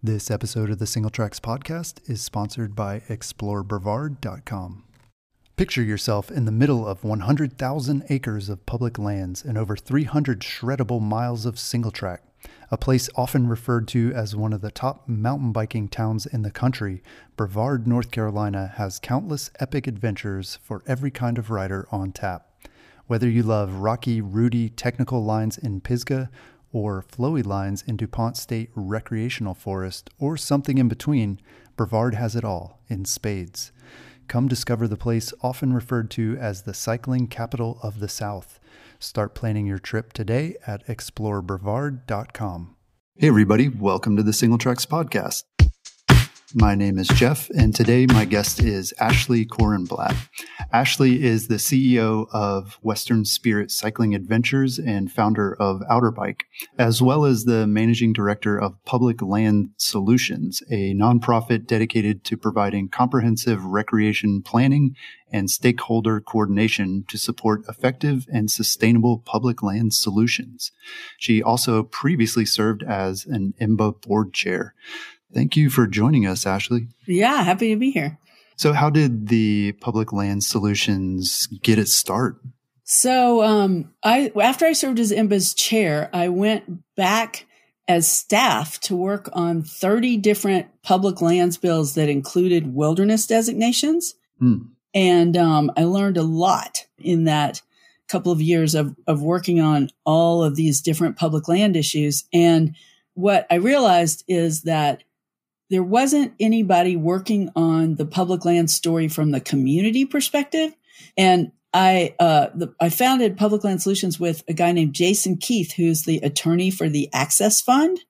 This episode of the Singletracks podcast is sponsored by ExploreBrevard.com. Picture yourself in the middle of 100,000 acres of public lands and over 300 shreddable miles of single track. A place often referred to as one of the top mountain biking towns in the country, Brevard, North Carolina has countless epic adventures for every kind of rider on tap. Whether you love rocky, rooty technical lines in Pisgah or flowy lines in DuPont State Recreational Forest or something in between, Brevard has it all in spades. Come discover the place often referred to as the cycling capital of the South. Start planning your trip today at explorebrevard.com. Hey, everybody, welcome to the Singletracks Podcast. My name is Jeff, and today my guest is Ashley Korenblatt. Ashley is the CEO of Western Spirit Cycling Adventures and founder of Outer Bike, as well as the managing director of Public Land Solutions, a nonprofit dedicated to providing comprehensive recreation planning and stakeholder coordination to support effective and sustainable public land solutions. She also previously served as an IMBA board chair. Thank you for joining us, Ashley. Yeah, happy to be here. So, how did the Public Land Solutions get its start? So, um, I after I served as IMBA's chair, I went back as staff to work on 30 different public lands bills that included wilderness designations. Hmm. And um, I learned a lot in that couple of years of, of working on all of these different public land issues. And what I realized is that there wasn't anybody working on the public land story from the community perspective. And I, uh, the, I founded Public Land Solutions with a guy named Jason Keith, who's the attorney for the Access Fund.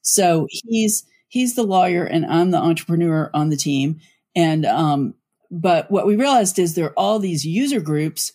So he's, he's the lawyer and I'm the entrepreneur on the team. And, um, but what we realized is there are all these user groups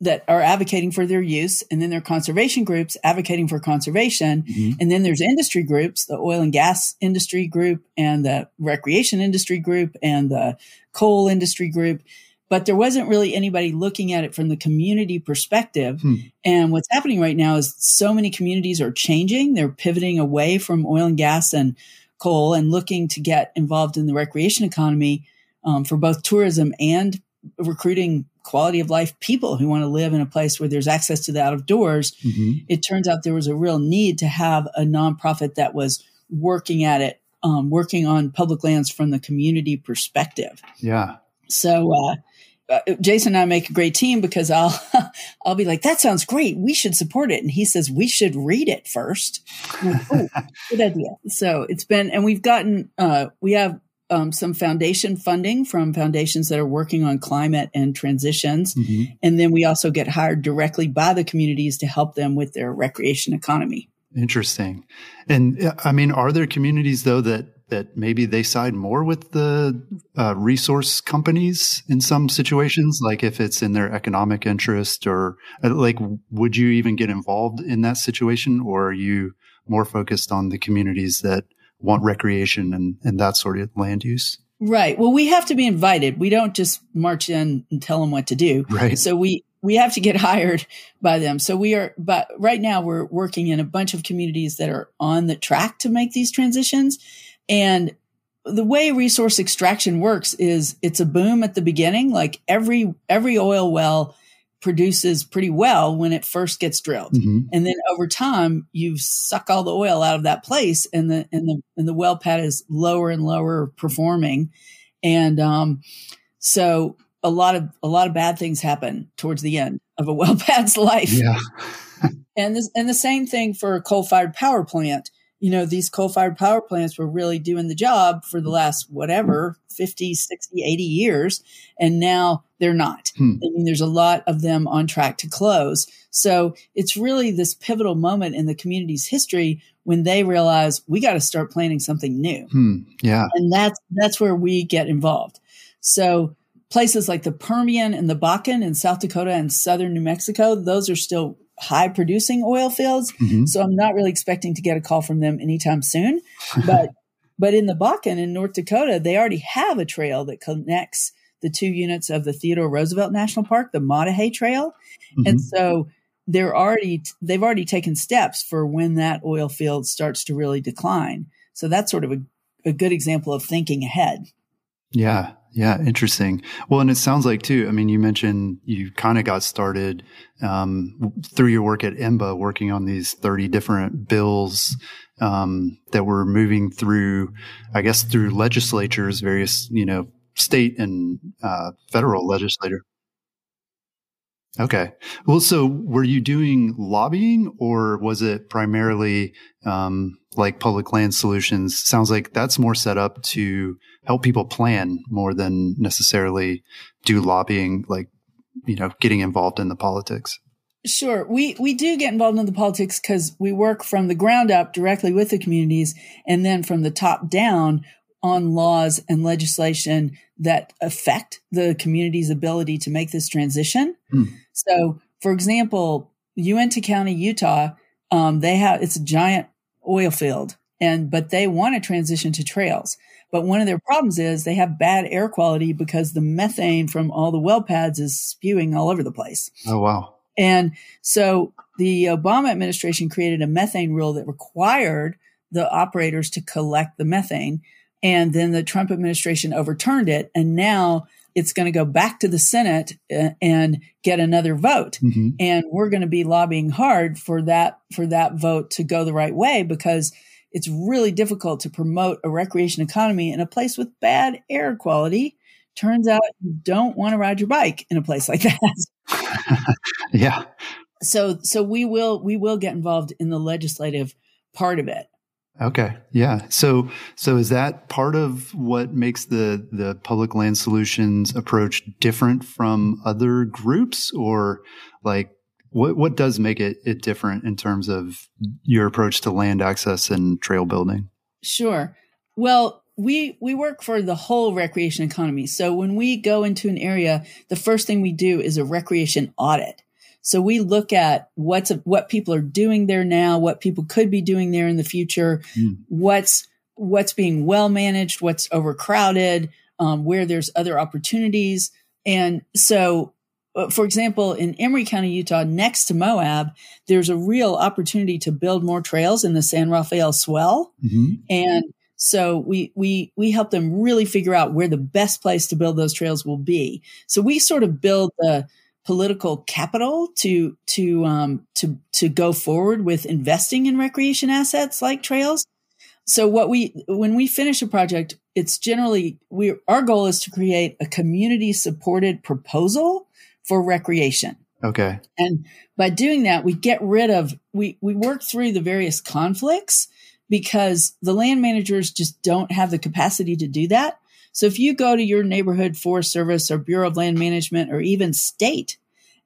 that are advocating for their use and then there are conservation groups advocating for conservation mm-hmm. and then there's industry groups the oil and gas industry group and the recreation industry group and the coal industry group but there wasn't really anybody looking at it from the community perspective hmm. and what's happening right now is so many communities are changing they're pivoting away from oil and gas and coal and looking to get involved in the recreation economy um, for both tourism and recruiting quality of life people who want to live in a place where there's access to the out of doors, mm-hmm. it turns out there was a real need to have a nonprofit that was working at it, um, working on public lands from the community perspective. Yeah. So, uh, uh, Jason and I make a great team because I'll I'll be like, that sounds great. We should support it. And he says, we should read it first. Like, oh, good idea. So it's been, and we've gotten, uh, we have um, some foundation funding from foundations that are working on climate and transitions. Mm-hmm. And then we also get hired directly by the communities to help them with their recreation economy. Interesting. And I mean, are there communities though that that maybe they side more with the uh, resource companies in some situations, like if it's in their economic interest, or uh, like, would you even get involved in that situation, or are you more focused on the communities that want recreation and, and that sort of land use. Right. Well, we have to be invited. We don't just march in and tell them what to do. Right. So we, we have to get hired by them. So we are, but right now we're working in a bunch of communities that are on the track to make these transitions. And the way resource extraction works is it's a boom at the beginning. Like every, every oil well produces pretty well when it first gets drilled. Mm-hmm. And then over time, you suck all the oil out of that place and the, and the, and the well pad is lower and lower performing. And, um, so a lot of, a lot of bad things happen towards the end of a well pad's life. Yeah. and this, and the same thing for a coal fired power plant you know, these coal fired power plants were really doing the job for the last whatever 50, 60, 80 years. And now they're not. Hmm. I mean, there's a lot of them on track to close. So it's really this pivotal moment in the community's history when they realize we got to start planning something new. Hmm. Yeah. And that's, that's where we get involved. So places like the Permian and the Bakken in South Dakota and southern New Mexico, those are still high producing oil fields. Mm-hmm. So I'm not really expecting to get a call from them anytime soon. But but in the Bakken in North Dakota, they already have a trail that connects the two units of the Theodore Roosevelt National Park, the Maah Trail. Mm-hmm. And so they're already they've already taken steps for when that oil field starts to really decline. So that's sort of a a good example of thinking ahead. Yeah. Yeah. Interesting. Well, and it sounds like too, I mean, you mentioned you kind of got started, um, through your work at IMBA working on these 30 different bills, um, that were moving through, I guess, through legislatures, various, you know, state and, uh, federal legislator. Okay. Well, so were you doing lobbying or was it primarily um, like public land solutions? Sounds like that's more set up to help people plan more than necessarily do lobbying, like, you know, getting involved in the politics. Sure. We, we do get involved in the politics because we work from the ground up directly with the communities and then from the top down on laws and legislation that affect the community's ability to make this transition. Hmm. So, for example, Uintah County, Utah, um, they have it's a giant oil field, and but they want to transition to trails. But one of their problems is they have bad air quality because the methane from all the well pads is spewing all over the place. Oh wow! And so the Obama administration created a methane rule that required the operators to collect the methane. And then the Trump administration overturned it. And now it's going to go back to the Senate uh, and get another vote. Mm-hmm. And we're going to be lobbying hard for that, for that vote to go the right way because it's really difficult to promote a recreation economy in a place with bad air quality. Turns out you don't want to ride your bike in a place like that. yeah. So, so we will, we will get involved in the legislative part of it. Okay. Yeah. So, so is that part of what makes the, the public land solutions approach different from other groups or like what, what does make it, it different in terms of your approach to land access and trail building? Sure. Well, we we work for the whole recreation economy. So when we go into an area, the first thing we do is a recreation audit. So we look at what's what people are doing there now, what people could be doing there in the future, mm. what's what's being well managed, what's overcrowded, um, where there's other opportunities, and so. Uh, for example, in Emery County, Utah, next to Moab, there's a real opportunity to build more trails in the San Rafael Swell, mm-hmm. and so we we we help them really figure out where the best place to build those trails will be. So we sort of build the political capital to to um, to to go forward with investing in recreation assets like trails. So what we when we finish a project, it's generally we our goal is to create a community supported proposal for recreation. Okay. And by doing that, we get rid of we we work through the various conflicts because the land managers just don't have the capacity to do that. So if you go to your neighborhood Forest Service or Bureau of Land Management or even state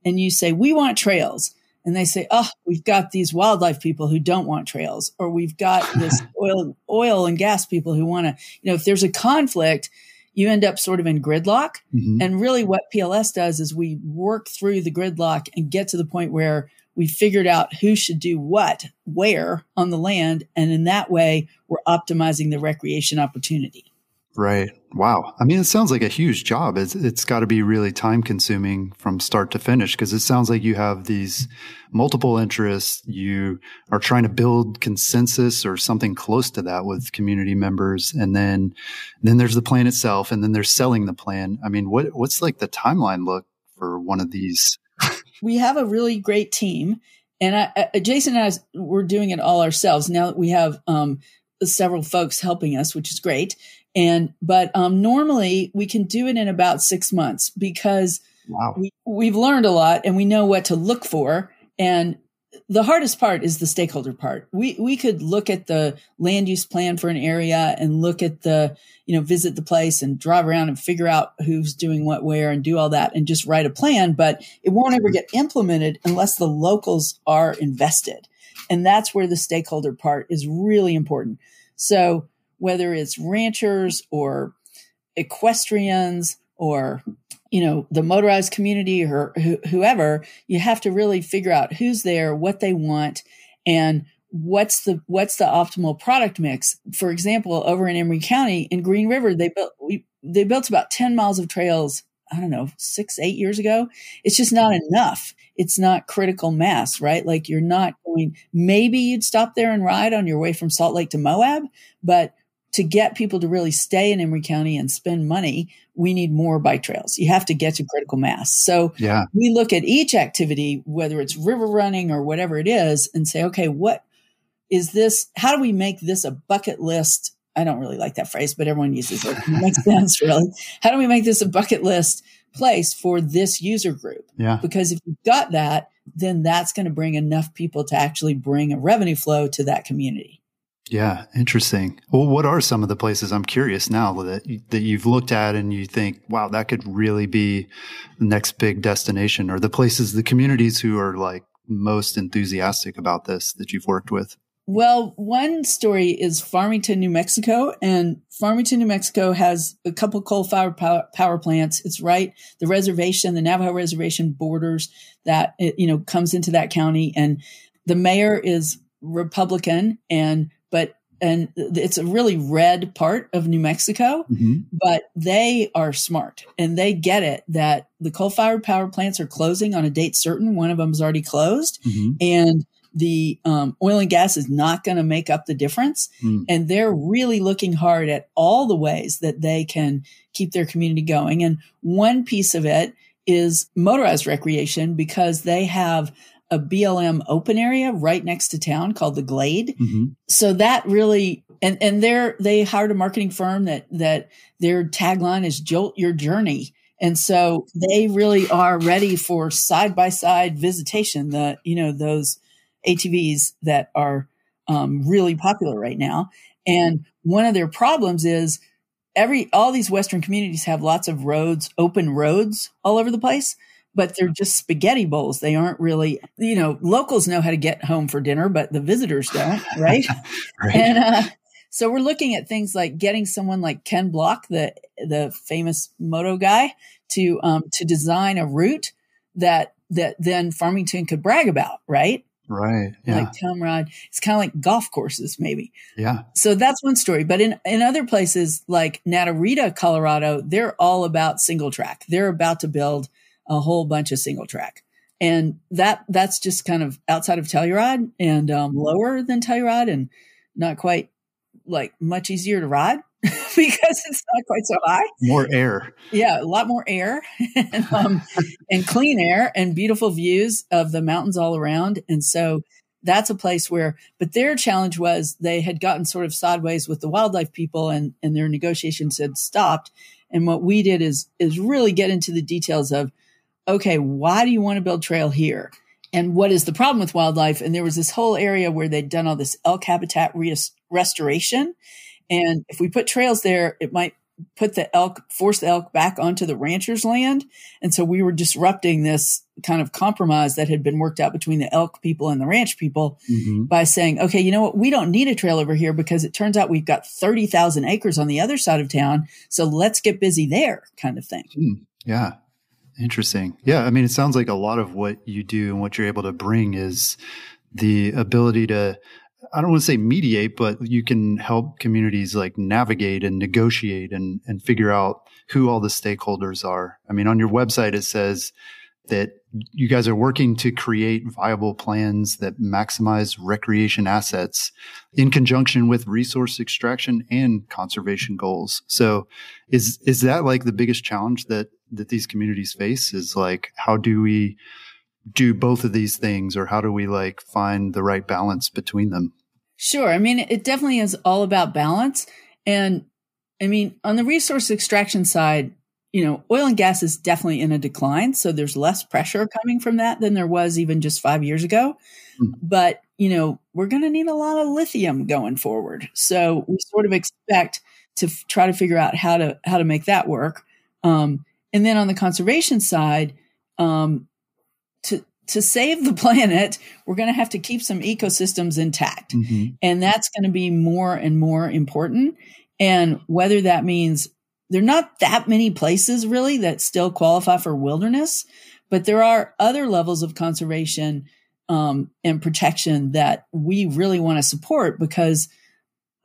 and you say, we want trails. And they say, oh, we've got these wildlife people who don't want trails, or we've got this oil, oil and gas people who want to, you know, if there's a conflict, you end up sort of in gridlock. Mm-hmm. And really what PLS does is we work through the gridlock and get to the point where we figured out who should do what, where on the land. And in that way, we're optimizing the recreation opportunity. Right. Wow. I mean, it sounds like a huge job. It's, it's got to be really time consuming from start to finish because it sounds like you have these multiple interests. You are trying to build consensus or something close to that with community members. And then, then there's the plan itself and then they're selling the plan. I mean, what, what's like the timeline look for one of these? we have a really great team and I, I, Jason and I, we're doing it all ourselves. Now that we have, um, several folks helping us, which is great. And, but, um, normally we can do it in about six months because wow. we, we've learned a lot and we know what to look for. And the hardest part is the stakeholder part. We, we could look at the land use plan for an area and look at the, you know, visit the place and drive around and figure out who's doing what where and do all that and just write a plan, but it won't ever get implemented unless the locals are invested. And that's where the stakeholder part is really important. So whether it's ranchers or equestrians or you know the motorized community or wh- whoever you have to really figure out who's there what they want and what's the what's the optimal product mix. For example over in emery county in green river they built we, they built about 10 miles of trails i don't know six eight years ago. It's just not enough. It's not critical mass right? Like you're not going maybe you'd stop there and ride on your way from salt lake to moab but to get people to really stay in Emery County and spend money, we need more bike trails. You have to get to critical mass. So yeah. we look at each activity, whether it's river running or whatever it is, and say, okay, what is this? How do we make this a bucket list? I don't really like that phrase, but everyone uses it. It makes sense, really. How do we make this a bucket list place for this user group? Yeah. Because if you've got that, then that's going to bring enough people to actually bring a revenue flow to that community. Yeah, interesting. Well, what are some of the places I'm curious now that that you've looked at and you think, wow, that could really be the next big destination, or the places, the communities who are like most enthusiastic about this that you've worked with? Well, one story is Farmington, New Mexico, and Farmington, New Mexico has a couple coal-fired power, power plants. It's right the reservation, the Navajo reservation borders that it, you know comes into that county, and the mayor is Republican, and but and it's a really red part of New Mexico, mm-hmm. but they are smart and they get it that the coal fired power plants are closing on a date certain. One of them is already closed, mm-hmm. and the um, oil and gas is not going to make up the difference. Mm. And they're really looking hard at all the ways that they can keep their community going. And one piece of it is motorized recreation because they have a BLM open area right next to town called the Glade. Mm-hmm. So that really and and they're they hired a marketing firm that that their tagline is jolt your journey. And so they really are ready for side by side visitation. The you know those ATVs that are um, really popular right now. And one of their problems is every all these Western communities have lots of roads, open roads all over the place but they're just spaghetti bowls. They aren't really, you know, locals know how to get home for dinner, but the visitors don't, right? right. And uh, so we're looking at things like getting someone like Ken Block, the the famous moto guy, to um, to design a route that that then Farmington could brag about, right? Right. Yeah. Like come ride. It's kind of like golf courses, maybe. Yeah. So that's one story. But in, in other places like Naturita, Colorado, they're all about single track. They're about to build a whole bunch of single track. And that that's just kind of outside of Telluride and um, lower than Telluride and not quite like much easier to ride because it's not quite so high. More air. Yeah, a lot more air and, um, and clean air and beautiful views of the mountains all around. And so that's a place where, but their challenge was they had gotten sort of sideways with the wildlife people and, and their negotiations had stopped. And what we did is, is really get into the details of okay, why do you want to build trail here? And what is the problem with wildlife? And there was this whole area where they'd done all this elk habitat restoration. And if we put trails there, it might put the elk, force the elk back onto the rancher's land. And so we were disrupting this kind of compromise that had been worked out between the elk people and the ranch people mm-hmm. by saying, okay, you know what? We don't need a trail over here because it turns out we've got 30,000 acres on the other side of town. So let's get busy there kind of thing. Mm, yeah. Interesting. Yeah. I mean, it sounds like a lot of what you do and what you're able to bring is the ability to, I don't want to say mediate, but you can help communities like navigate and negotiate and, and figure out who all the stakeholders are. I mean, on your website, it says that you guys are working to create viable plans that maximize recreation assets in conjunction with resource extraction and conservation goals. So is is that like the biggest challenge that that these communities face is like how do we do both of these things or how do we like find the right balance between them? Sure. I mean, it definitely is all about balance and I mean, on the resource extraction side, you know, oil and gas is definitely in a decline. So there's less pressure coming from that than there was even just five years ago. Mm. But, you know, we're going to need a lot of lithium going forward. So we sort of expect to f- try to figure out how to, how to make that work. Um, and then on the conservation side, um, to, to save the planet, we're going to have to keep some ecosystems intact. Mm-hmm. And that's going to be more and more important. And whether that means there are not that many places really that still qualify for wilderness, but there are other levels of conservation um, and protection that we really want to support because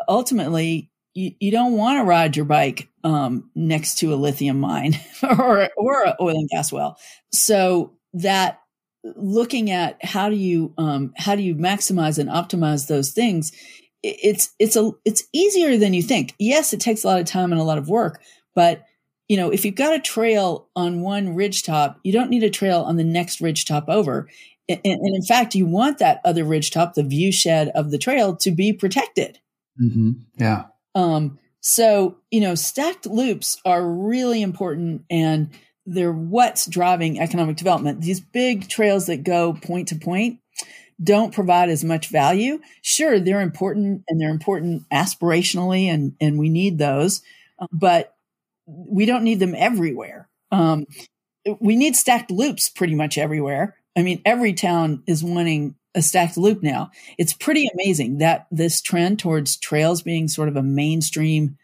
ultimately you, you don't want to ride your bike um, next to a lithium mine or or an oil and gas well. So that looking at how do you um, how do you maximize and optimize those things it's it's a it's easier than you think. Yes, it takes a lot of time and a lot of work, but you know, if you've got a trail on one ridge top, you don't need a trail on the next ridge top over. And, and in fact, you want that other ridge top, the view shed of the trail, to be protected. Mm-hmm. Yeah. Um, so, you know, stacked loops are really important and they're what's driving economic development. These big trails that go point to point don't provide as much value. Sure, they're important and they're important aspirationally and, and we need those, but we don't need them everywhere. Um, we need stacked loops pretty much everywhere. I mean, every town is wanting a stacked loop now. It's pretty amazing that this trend towards trails being sort of a mainstream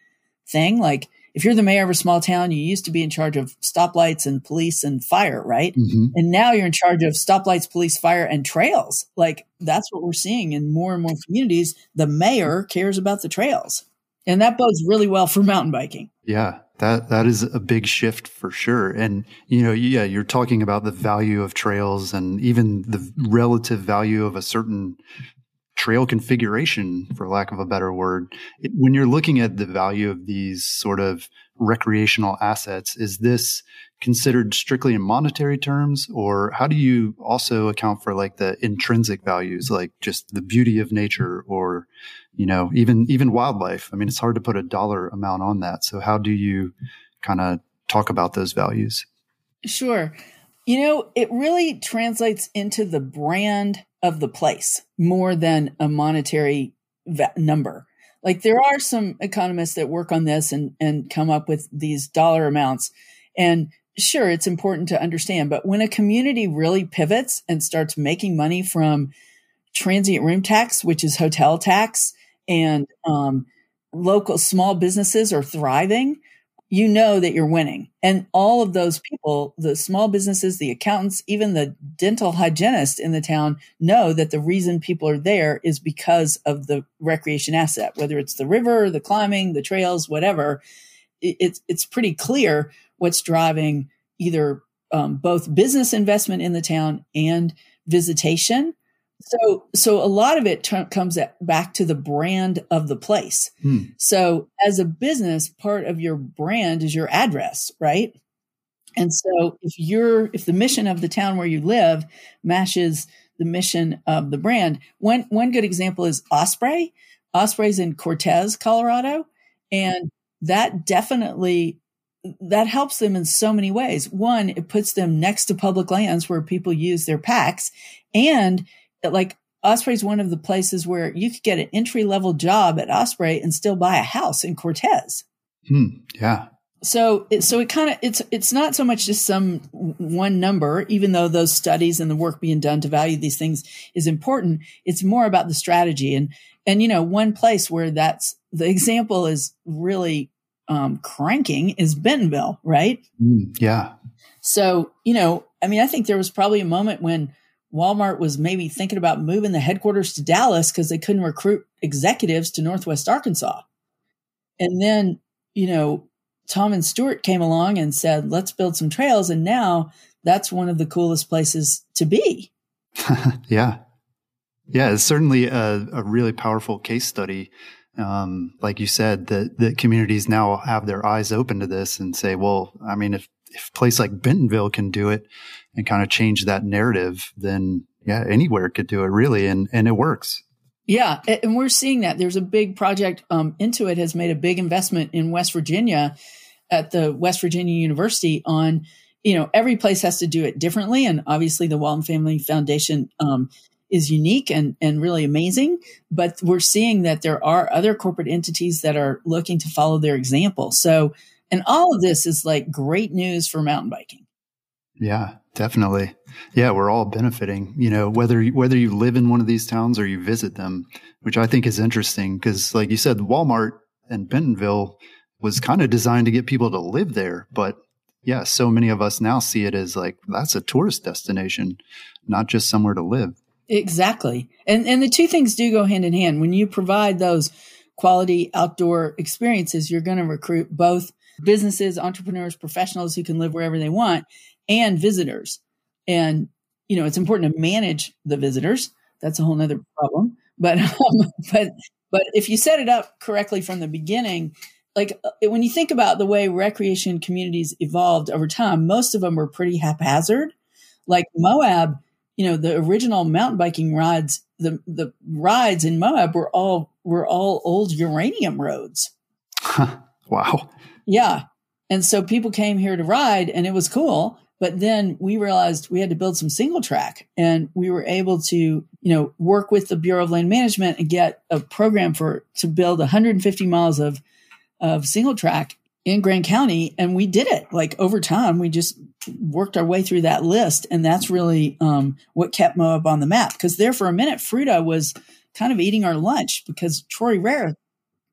thing. Like, if you're the mayor of a small town, you used to be in charge of stoplights and police and fire, right? Mm-hmm. And now you're in charge of stoplights, police, fire, and trails. Like, that's what we're seeing in more and more communities. The mayor cares about the trails. And that bodes really well for mountain biking. Yeah, that that is a big shift for sure. And you know, yeah, you're talking about the value of trails and even the relative value of a certain trail configuration, for lack of a better word. It, when you're looking at the value of these sort of recreational assets, is this considered strictly in monetary terms, or how do you also account for like the intrinsic values, like just the beauty of nature, or you know, even even wildlife? I mean, it's hard to put a dollar amount on that. So, how do you kind of talk about those values? Sure. You know, it really translates into the brand of the place more than a monetary va- number. Like there are some economists that work on this and, and come up with these dollar amounts. And sure, it's important to understand, but when a community really pivots and starts making money from transient room tax, which is hotel tax, and um, local small businesses are thriving, you know that you're winning. And all of those people, the small businesses, the accountants, even the dental hygienist in the town know that the reason people are there is because of the recreation asset, whether it's the river, the climbing, the trails, whatever. It's, it's pretty clear what's driving either um, both business investment in the town and visitation so, so a lot of it t- comes at, back to the brand of the place. Hmm. So, as a business, part of your brand is your address, right? And so, if you're if the mission of the town where you live matches the mission of the brand, one one good example is Osprey. Osprey's in Cortez, Colorado, and that definitely that helps them in so many ways. One, it puts them next to public lands where people use their packs, and like Osprey is one of the places where you could get an entry level job at Osprey and still buy a house in Cortez. Hmm, yeah. So, it, so it kind of it's it's not so much just some one number, even though those studies and the work being done to value these things is important. It's more about the strategy and and you know one place where that's the example is really um, cranking is Bentonville, right? Mm, yeah. So you know, I mean, I think there was probably a moment when Walmart was maybe thinking about moving the headquarters to Dallas because they couldn't recruit executives to Northwest Arkansas. And then, you know, Tom and Steuart came along and said, let's build some trails. And now that's one of the coolest places to be. yeah. Yeah, it's certainly a, a really powerful case study. Um, like you said, that, that communities now have their eyes open to this and say, well, I mean, if, if a place like Bentonville can do it, and kind of change that narrative, then yeah, anywhere could do it really. And, and it works. Yeah. And we're seeing that there's a big project. Um, Intuit has made a big investment in West Virginia at the West Virginia University on, you know, every place has to do it differently. And obviously the Walton Family Foundation, um, is unique and, and really amazing. But we're seeing that there are other corporate entities that are looking to follow their example. So, and all of this is like great news for mountain biking. Yeah, definitely. Yeah, we're all benefiting, you know, whether you, whether you live in one of these towns or you visit them, which I think is interesting because like you said Walmart and Bentonville was kind of designed to get people to live there, but yeah, so many of us now see it as like that's a tourist destination, not just somewhere to live. Exactly. And and the two things do go hand in hand. When you provide those quality outdoor experiences, you're going to recruit both businesses, entrepreneurs, professionals who can live wherever they want and visitors. And, you know, it's important to manage the visitors. That's a whole nother problem. But, um, but, But if you set it up correctly from the beginning, like uh, when you think about the way recreation communities evolved over time, most of them were pretty haphazard. Like Moab, you know, the original mountain biking rides, the the rides in Moab were all were all old uranium roads. wow. Yeah. And so people came here to ride and it was cool. But then we realized we had to build some single track and we were able to, you know, work with the Bureau of Land Management and get a program for to build 150 miles of of single track in Grand County. And we did it like over time. We just worked our way through that list. And that's really um, what kept Moab on the map. Because there for a minute, Fruita was kind of eating our lunch because Troy Rarick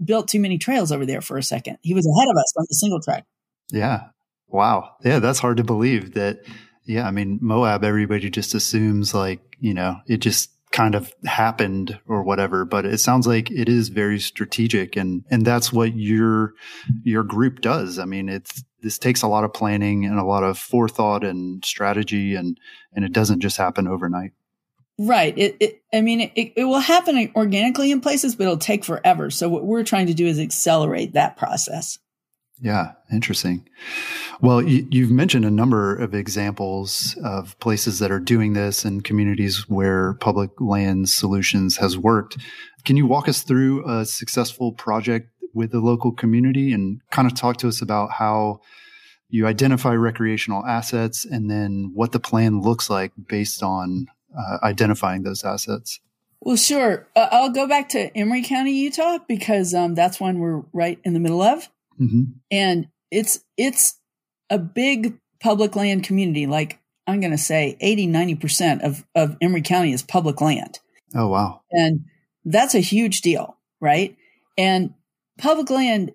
built too many trails over there for a second. He was ahead of us on the single track. Yeah. Wow. Yeah, that's hard to believe that. Yeah, I mean, Moab, everybody just assumes like, you know, it just kind of happened or whatever, but it sounds like it is very strategic and, and that's what your, your group does. I mean, it's, this takes a lot of planning and a lot of forethought and strategy and, and it doesn't just happen overnight. Right. It, it I mean, it, it will happen organically in places, but it'll take forever. So what we're trying to do is accelerate that process. Yeah, interesting. Well, you, have mentioned a number of examples of places that are doing this and communities where public land solutions has worked. Can you walk us through a successful project with the local community and kind of talk to us about how you identify recreational assets and then what the plan looks like based on uh, identifying those assets? Well, sure. Uh, I'll go back to Emery County, Utah, because um, that's one we're right in the middle of. Mm-hmm. And it's it's a big public land community. Like I'm going to say 80, 90% of, of Emery County is public land. Oh, wow. And that's a huge deal, right? And public land,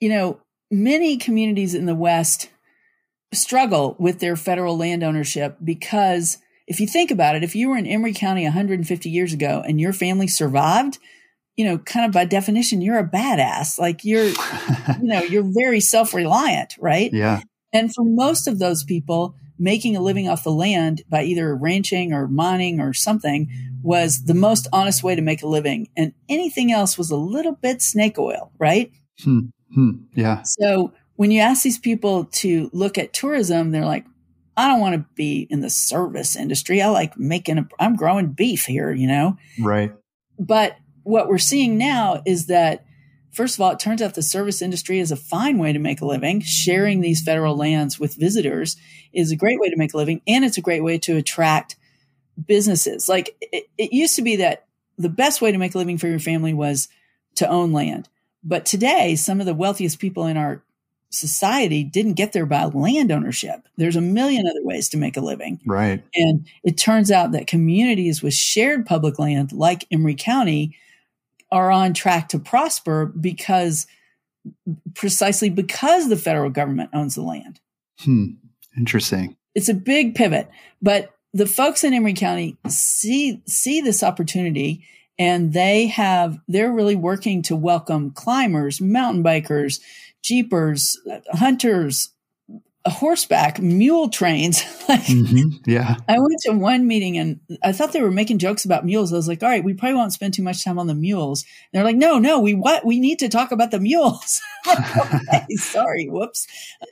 you know, many communities in the West struggle with their federal land ownership because if you think about it, if you were in Emery County 150 years ago and your family survived, you know, kind of by definition, you're a badass. Like you're, you know, you're very self reliant, right? Yeah. And for most of those people, making a living off the land by either ranching or mining or something was the most honest way to make a living. And anything else was a little bit snake oil, right? Hmm. Hmm. Yeah. So when you ask these people to look at tourism, they're like, I don't want to be in the service industry. I like making a, I'm growing beef here, you know? Right. But what we're seeing now is that first of all, it turns out the service industry is a fine way to make a living. Sharing these federal lands with visitors is a great way to make a living, and it's a great way to attract businesses. Like it, it used to be that the best way to make a living for your family was to own land. But today, some of the wealthiest people in our society didn't get there by land ownership. There's a million other ways to make a living. Right. And it turns out that communities with shared public land, like Emery County, are on track to prosper because precisely because the federal government owns the land. Hmm. Interesting. It's a big pivot, but the folks in Emery County see see this opportunity and they have they're really working to welcome climbers, mountain bikers, jeepers, hunters, horseback mule trains. like, mm-hmm. Yeah. I went to one meeting and I thought they were making jokes about mules. I was like, all right, we probably won't spend too much time on the mules. And they're like, no, no, we what we need to talk about the mules. okay, sorry, whoops.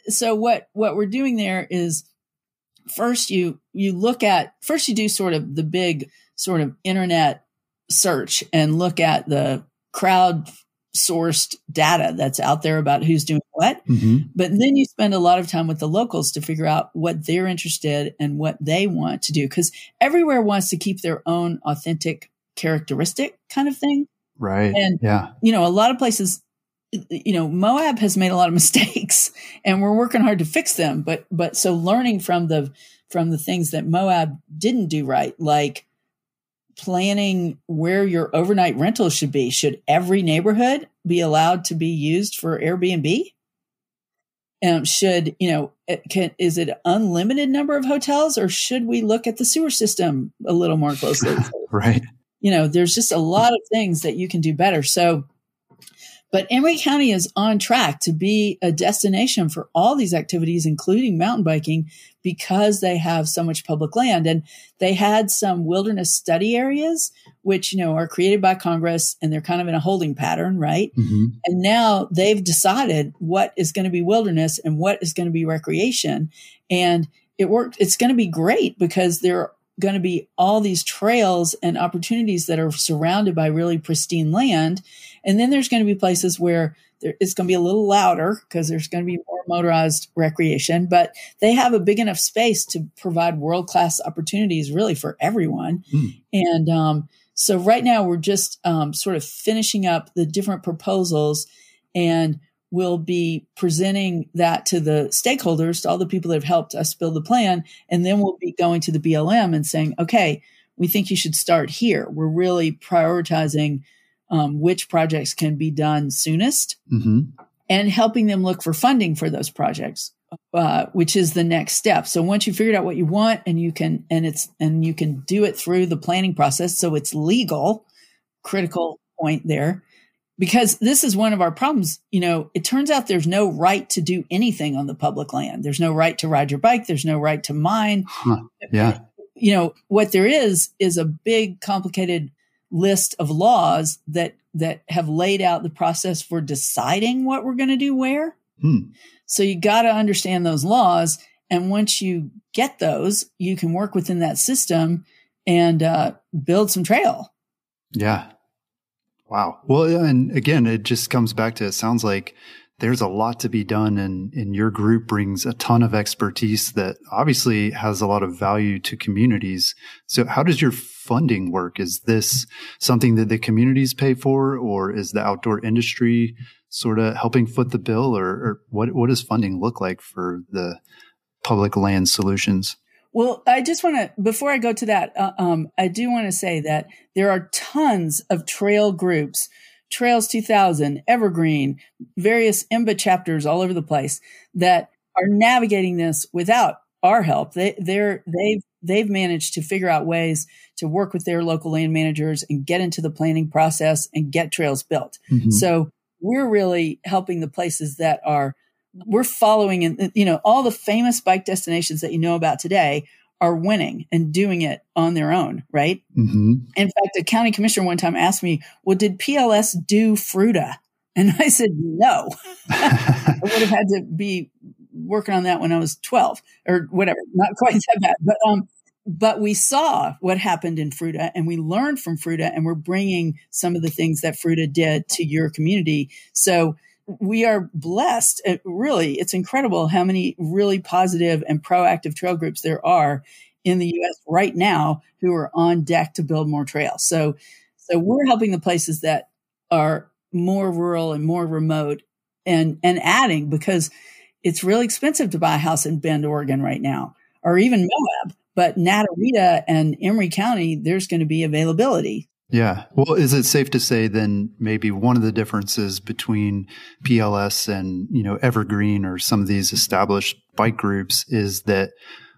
So what what we're doing there is first you you look at first you do sort of the big sort of internet search and look at the crowd sourced data that's out there about who's doing what. Mm-hmm. But then you spend a lot of time with the locals to figure out what they're interested and what they want to do. Because everywhere wants to keep their own authentic characteristic kind of thing. Right. And, yeah. you know, a lot of places, you know, Moab has made a lot of mistakes and we're working hard to fix them. But, but so learning from the, from the things that Moab didn't do right, like, planning where your overnight rental should be. Should every neighborhood be allowed to be used for Airbnb? Um, should you know? Can, is it unlimited number of hotels, or should we look at the sewer system a little more closely? right. You know, there's just a lot of things that you can do better. So, but Emery County is on track to be a destination for all these activities, including mountain biking, because they have so much public land. And they had some wilderness study areas which you know are created by Congress and they're kind of in a holding pattern, right? Mm-hmm. And now they've decided what is going to be wilderness and what is going to be recreation, and it worked. It's going to be great because there are going to be all these trails and opportunities that are surrounded by really pristine land, and then there's going to be places where there, it's going to be a little louder because there's going to be more motorized recreation, but they have a big enough space to provide world class opportunities really for everyone. Mm. And um, so right now we're just um, sort of finishing up the different proposals and we'll be presenting that to the stakeholders, to all the people that have helped us build the plan. And then we'll be going to the BLM and saying, okay, we think you should start here. We're really prioritizing um, which projects can be done soonest Mm-hmm. and helping them look for funding for those projects uh, which is the next step so once you figured out what you want and you can and it's and you can do it through the planning process so it's legal critical point there because this is one of our problems you know it turns out there's no right to do anything on the public land there's no right to ride your bike there's no right to mine Huh. Yeah. you know what there is is a big complicated list of laws that that have laid out the process for deciding what we're going to do where Hmm. so you got to understand those laws and once you get those you can work within that system and uh, build some trail Yeah. Wow. Well, and again, it just comes back to it sounds like there's a lot to be done and, and your group brings a ton of expertise that obviously has a lot of value to communities. So how does your funding work? Is this something that the communities pay for or is the outdoor industry sort of helping foot the bill or, or what, what does funding look like for the public land solutions? Well, I just want to, before I go to that, uh, um, I do want to say that there are tons of trail groups, Trails 2000, Evergreen, various IMBA chapters all over the place that are navigating this without our help. They, they're, they've, they've managed to figure out ways to work with their local land managers and get into the planning process and get trails built. Mhm. So we're really helping the places that are we're following and you know all the famous bike destinations that you know about today are winning and doing it on their own, right? Mhm. In fact, a county commissioner one time asked me, "Well, did PLS do Fruita?" And I said, "No." I would have had to be working on that when I was 12 or whatever, not quite that bad. But um but we saw what happened in Fruita and we learned from Fruita and we're bringing some of the things that Fruita did to your community. So we are blessed. It really, it's incredible how many really positive and proactive trail groups there are in the US right now who are on deck to build more trails. So so we're helping the places that are more rural and more remote and and adding because it's really expensive to buy a house in Bend, Oregon right now, or even Moab. But Naturita and Emery County, there's going to be availability. Yeah. Well, is it safe to say then maybe one of the differences between PLS and, you know, Evergreen or some of these established bike groups is that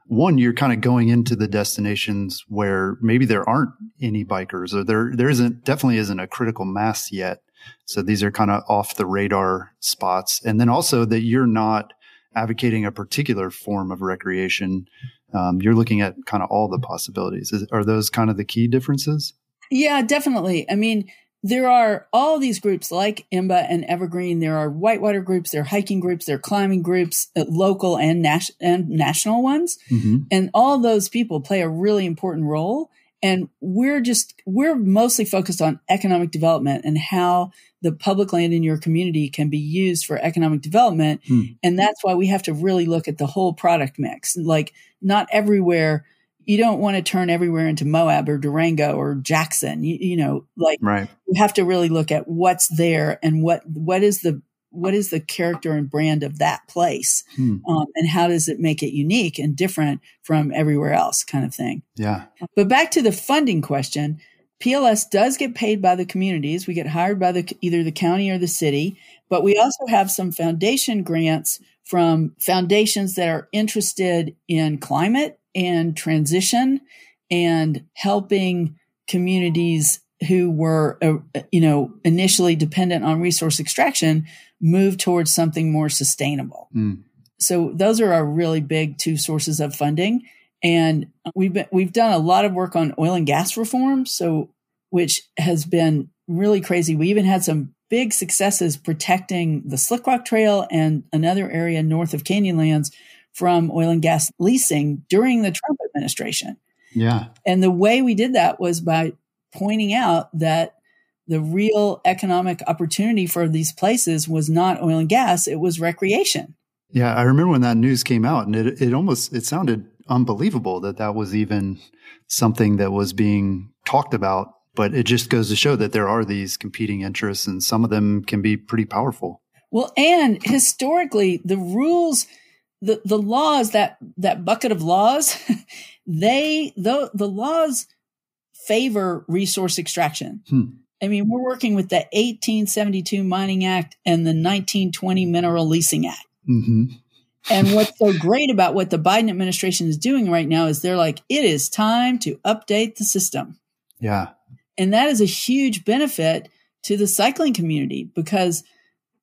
one, you're kind of going into the destinations where maybe there aren't any bikers or there, there isn't, definitely isn't a critical mass yet. So these are kind of off the radar spots. And then also that you're not advocating a particular form of recreation. Um, you're looking at kind of all the possibilities. Is, are those kind of the key differences? Yeah, definitely. I mean, there are all these groups like IMBA and Evergreen. There are whitewater groups, there are hiking groups, there are climbing groups, uh, local and, nas- and national ones. Mm-hmm. And all those people play a really important role. And we're just, we're mostly focused on economic development and how the public land in your community can be used for economic development. Hmm. And that's why we have to really look at the whole product mix. Like, not everywhere, you don't want to turn everywhere into Moab or Durango or Jackson. You, you know, like, Right. you have to really look at what's there and what what is the what is the character and brand of that place Hmm. um, and how does it make it unique and different from everywhere else kind of thing Yeah. but back to the funding question pls does get paid by the communities we get hired by the either the county or the city but we also have some foundation grants from foundations that are interested in climate and transition and helping communities who were uh, you know initially dependent on resource extraction move towards something more sustainable Hmm. so those are our really big two sources of funding and we've been we've done a lot of work on oil and gas reform so which has been really crazy. We even had some big successes protecting the Slick Rock Trail and another area north of Canyonlands from oil and gas leasing during the Trump administration. Yeah. And the way we did that was by pointing out that the real economic opportunity for these places was not oil and gas, it was recreation. Yeah, I remember when that news came out and it it almost it sounded unbelievable that that was even something that was being talked about, but it just goes to show that there are these competing interests and some of them can be pretty powerful. Well, and historically the rules the the laws that that bucket of laws they the the laws favor resource extraction. Hmm. I mean, we're working with the 1872 Mining Act and the 1920 Mineral Leasing Act. Mm-hmm. and what's so great about what the Biden administration is doing right now is they're like, it is time to update the system. Yeah. And that is a huge benefit to the cycling community because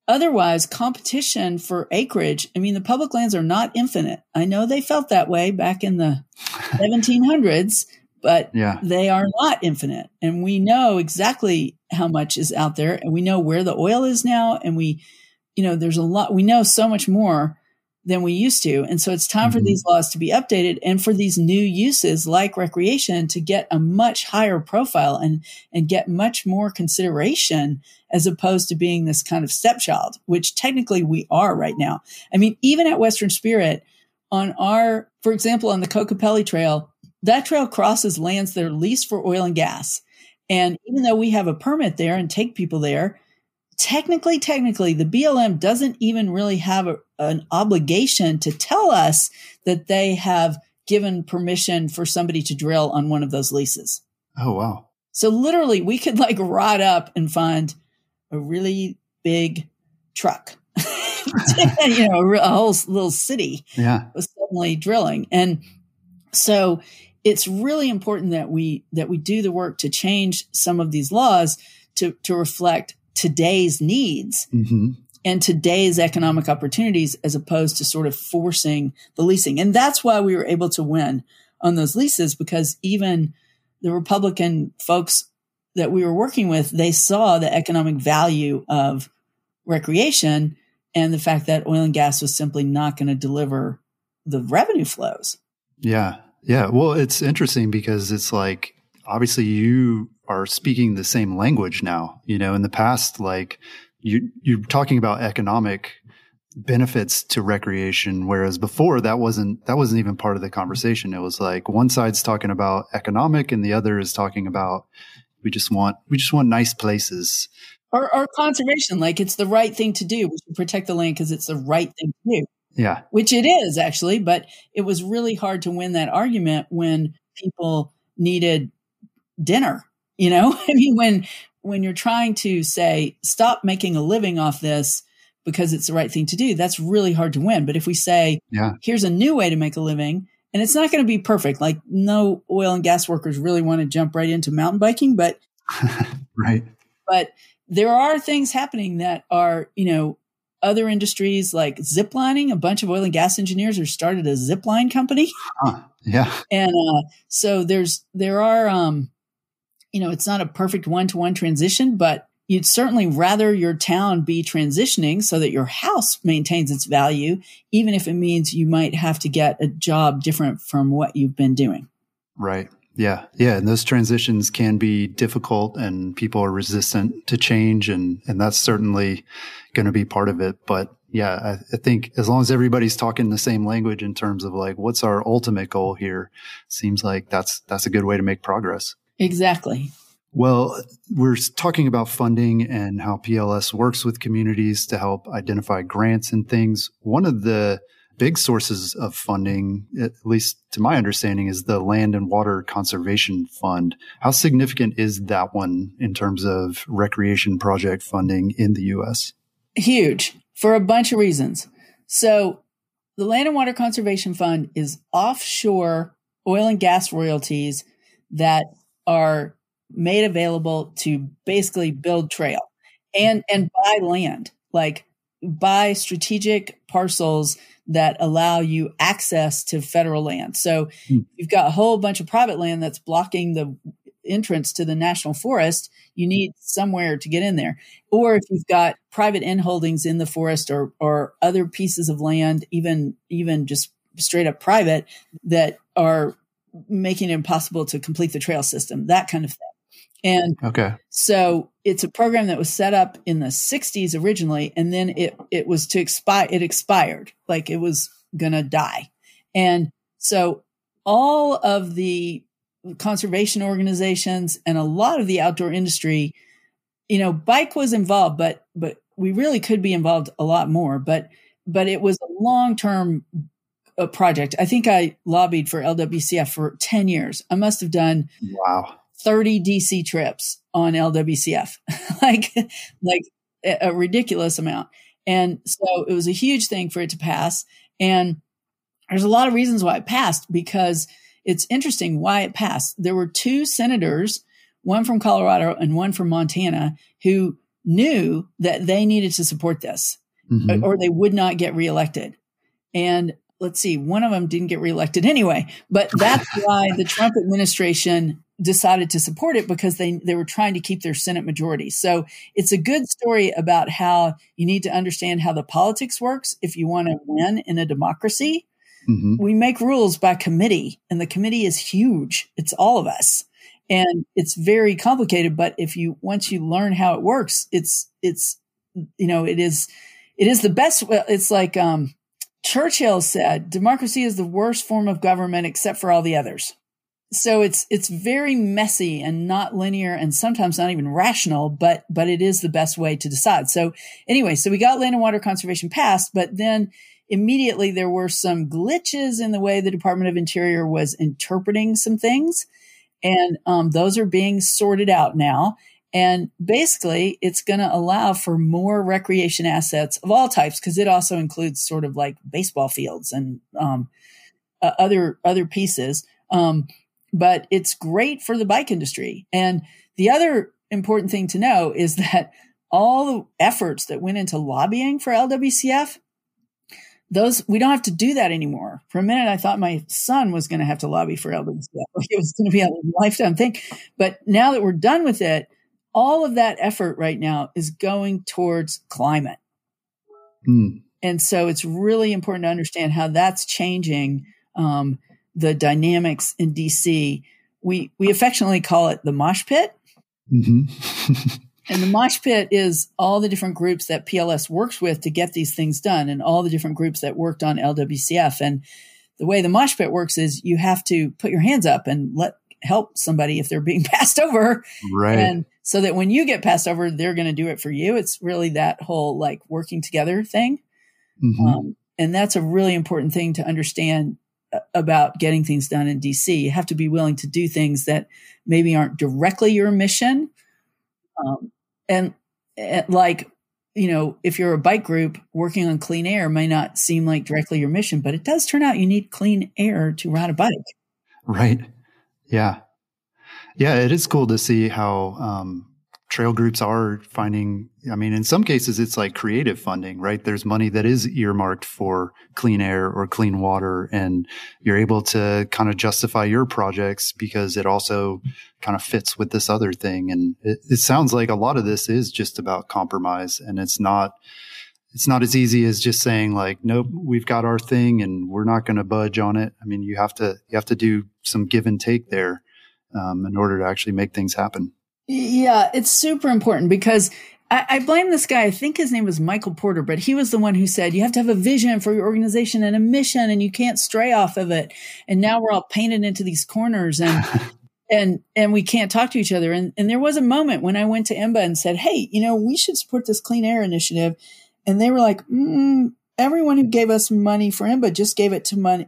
otherwise, competition for acreage, I mean, the public lands are not infinite. I know they felt that way back in the 1700s, but yeah. they are not infinite. And we know exactly how much is out there and we know where the oil is now. And we, you know, there's a lot, we know so much more than we used to. And so it's time mm-hmm. for these laws to be updated and for these new uses like recreation to get a much higher profile and, and get much more consideration as opposed to being this kind of stepchild, which technically we are right now. I mean, even at Western Spirit on our, for example, on the Kokopelli Trail, that trail crosses lands that are leased for oil and gas. And even though we have a permit there and take people there, technically, technically, the BLM doesn't even really have a, an obligation to tell us that they have given permission for somebody to drill on one of those leases. Oh, wow. So literally, we could like ride up and find a really big truck, you know, a, whole little city yeah. was suddenly drilling. And so it's really important that we that we do the work to change some of these laws to to reflect today's needs mm-hmm. and today's economic opportunities as opposed to sort of forcing the leasing and that's why we were able to win on those leases because even the republican folks that we were working with they saw the economic value of recreation and the fact that oil and gas was simply not going to deliver the revenue flows yeah yeah. Well, it's interesting because it's like, obviously you are speaking the same language now, you know, in the past, like you, you're talking about economic benefits to recreation. Whereas before that wasn't, that wasn't even part of the conversation. It was like one side's talking about economic and the other is talking about, we just want, we just want nice places. Or, or conservation, like it's the right thing to do. We should protect the land because it's the right thing to do. Yeah. Which it is actually, but it was really hard to win that argument when people needed dinner, you know? I mean when when you're trying to say stop making a living off this because it's the right thing to do, that's really hard to win. But if we say, yeah. here's a new way to make a living, and it's not going to be perfect. Like no oil and gas workers really want to jump right into mountain biking, but right. But there are things happening that are, you know, other industries like ziplining. A bunch of oil and gas engineers have started a zipline company. Huh, yeah, and uh, so there's there are um, you know it's not a perfect one to one transition, but you'd certainly rather your town be transitioning so that your house maintains its value, even if it means you might have to get a job different from what you've been doing. Right. Yeah. Yeah. And those transitions can be difficult and people are resistant to change. And, and that's certainly going to be part of it. But yeah, I, I, think as long as everybody's talking the same language in terms of like, what's our ultimate goal here, seems like that's, that's a good way to make progress. Exactly. Well, we're talking about funding and how PLS works with communities to help identify grants and things. One of the big sources of funding, at least to my understanding, is the Land and Water Conservation Fund. How significant is that one in terms of recreation project funding in the U.S.? Huge for a bunch of reasons. So, the Land and Water Conservation Fund is offshore oil and gas royalties that are made available to basically build trail and and buy land like buy strategic parcels that allow you access to federal land. So hmm. you've got a whole bunch of private land that's blocking the entrance to the national forest, you need somewhere to get in there. Or if you've got private inholdings in the forest or or other pieces of land, even even just straight up private that are making it impossible to complete the trail system, that kind of thing. And okay. so it's a program that was set up in the 60s originally, and then it, it was to expire, it expired, like it was going to die. And so all of the conservation organizations and a lot of the outdoor industry, you know, bike was involved, but, but we really could be involved a lot more, but, but it was a long term uh, project. I think I lobbied for LWCF for 10 years. I must have done wow 30 DC trips on LWCF, like, like a ridiculous amount. And so it was a huge thing for it to pass. And there's a lot of reasons why it passed because it's interesting why it passed. There were two senators, one from Colorado and one from Montana, who knew that they needed to support this mm-hmm. or they would not get reelected. And let's see, one of them didn't get reelected anyway, but that's why the Trump administration decided to support it because they they were trying to keep their Senate majority. So it's a good story about how you need to understand how the politics works if you want to win in a democracy. Mm-hmm. We make rules by committee, and the committee is huge. It's all of us, and it's very complicated. But if you once you learn how it works, it's it's you know it is it is the best. It's like um, Churchill said, democracy is the worst form of government except for all the others. So it's it's very messy and not linear and sometimes not even rational but but it is the best way to decide. So anyway so we got land and water conservation passed but then immediately there were some glitches in the way the department of interior was interpreting some things. And um, those are being sorted out now and basically it's going to allow for more recreation assets of all types because it also includes sort of like baseball fields and um, uh, other other pieces um, but it's great for the bike industry. And the other important thing to know is that all the efforts that went into lobbying for LWCF, those we don't have to do that anymore. For a minute, I thought my son was going to have to lobby for LWCF. It was going to be a lifetime thing. But now that we're done with it, all of that effort right now is going towards climate. Mm. And so it's really important to understand how that's changing um, the dynamics in DC. We we affectionately call it the mosh pit. Mm-hmm. and the mosh pit is all the different groups that PLS works with to get these things done, and all the different groups that worked on LWCF. And the way the mosh pit works is you have to put your hands up and let help somebody if they're being passed over, right? And so that when you get passed over, they're going to do it for you. It's really that whole like working together thing. Mm-hmm. Um, and that's a really important thing to understand about getting things done in DC. You have to be willing to do things that maybe aren't directly your mission. Um, and, and, like, you know, if you're a bike group working on clean air may not seem like directly your mission, but it does turn out you need clean air to ride a bike. Right. Yeah. Yeah. It is cool to see how, um, trail groups are finding i mean in some cases it's like creative funding right? There's money that is earmarked for clean air or clean water and you're able to kind of justify your projects because it also kind of fits with this other thing. And it, it sounds like a lot of this is just about compromise and it's not it's not as easy as just saying like nope we've got our thing and we're not going to budge on it. I mean you have to you have to do some give and take there um, in order to actually make things happen yeah, it's super important because I, I, blame this guy. I think his name was Michael Porter, but he was the one who said you have to have a vision for your organization and a mission, and you can't stray off of it. And now we're all painted into these corners, and and and we can't talk to each other. And and there was a moment when I went to IMBA and said, "Hey, you know, we should support this clean air initiative," and they were like, mm, "Everyone who gave us money for IMBA just gave it to money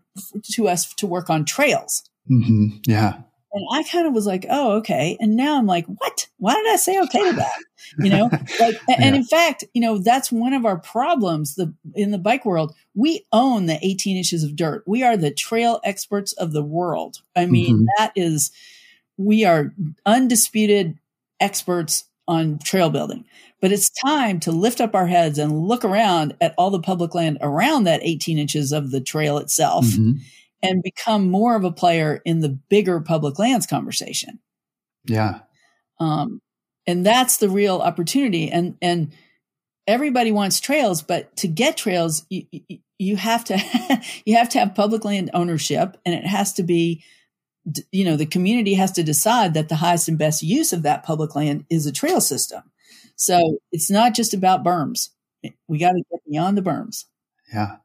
to us to work on trails." Mm-hmm. Yeah. And I kind of was like, oh, okay. And now I'm like, what? Why did I say okay to that? You know, like, yeah. and in fact, you know, that's one of our problems the, in the bike world. We own the 18 inches of dirt. We are the trail experts of the world. I mean, mm-hmm. that is, we are undisputed experts on trail building. But it's time to lift up our heads and look around at all the public land around that 18 inches of the trail itself. Mm-hmm and become more of a player in the bigger public lands conversation. Yeah. Um, and that's the real opportunity. And, and everybody wants trails, but to get trails, you, you have to, you have to have public land ownership and it has to be, you know, the community has to decide that the highest and best use of that public land is a trail system. So it's not just about berms. We got to get beyond the berms. Yeah.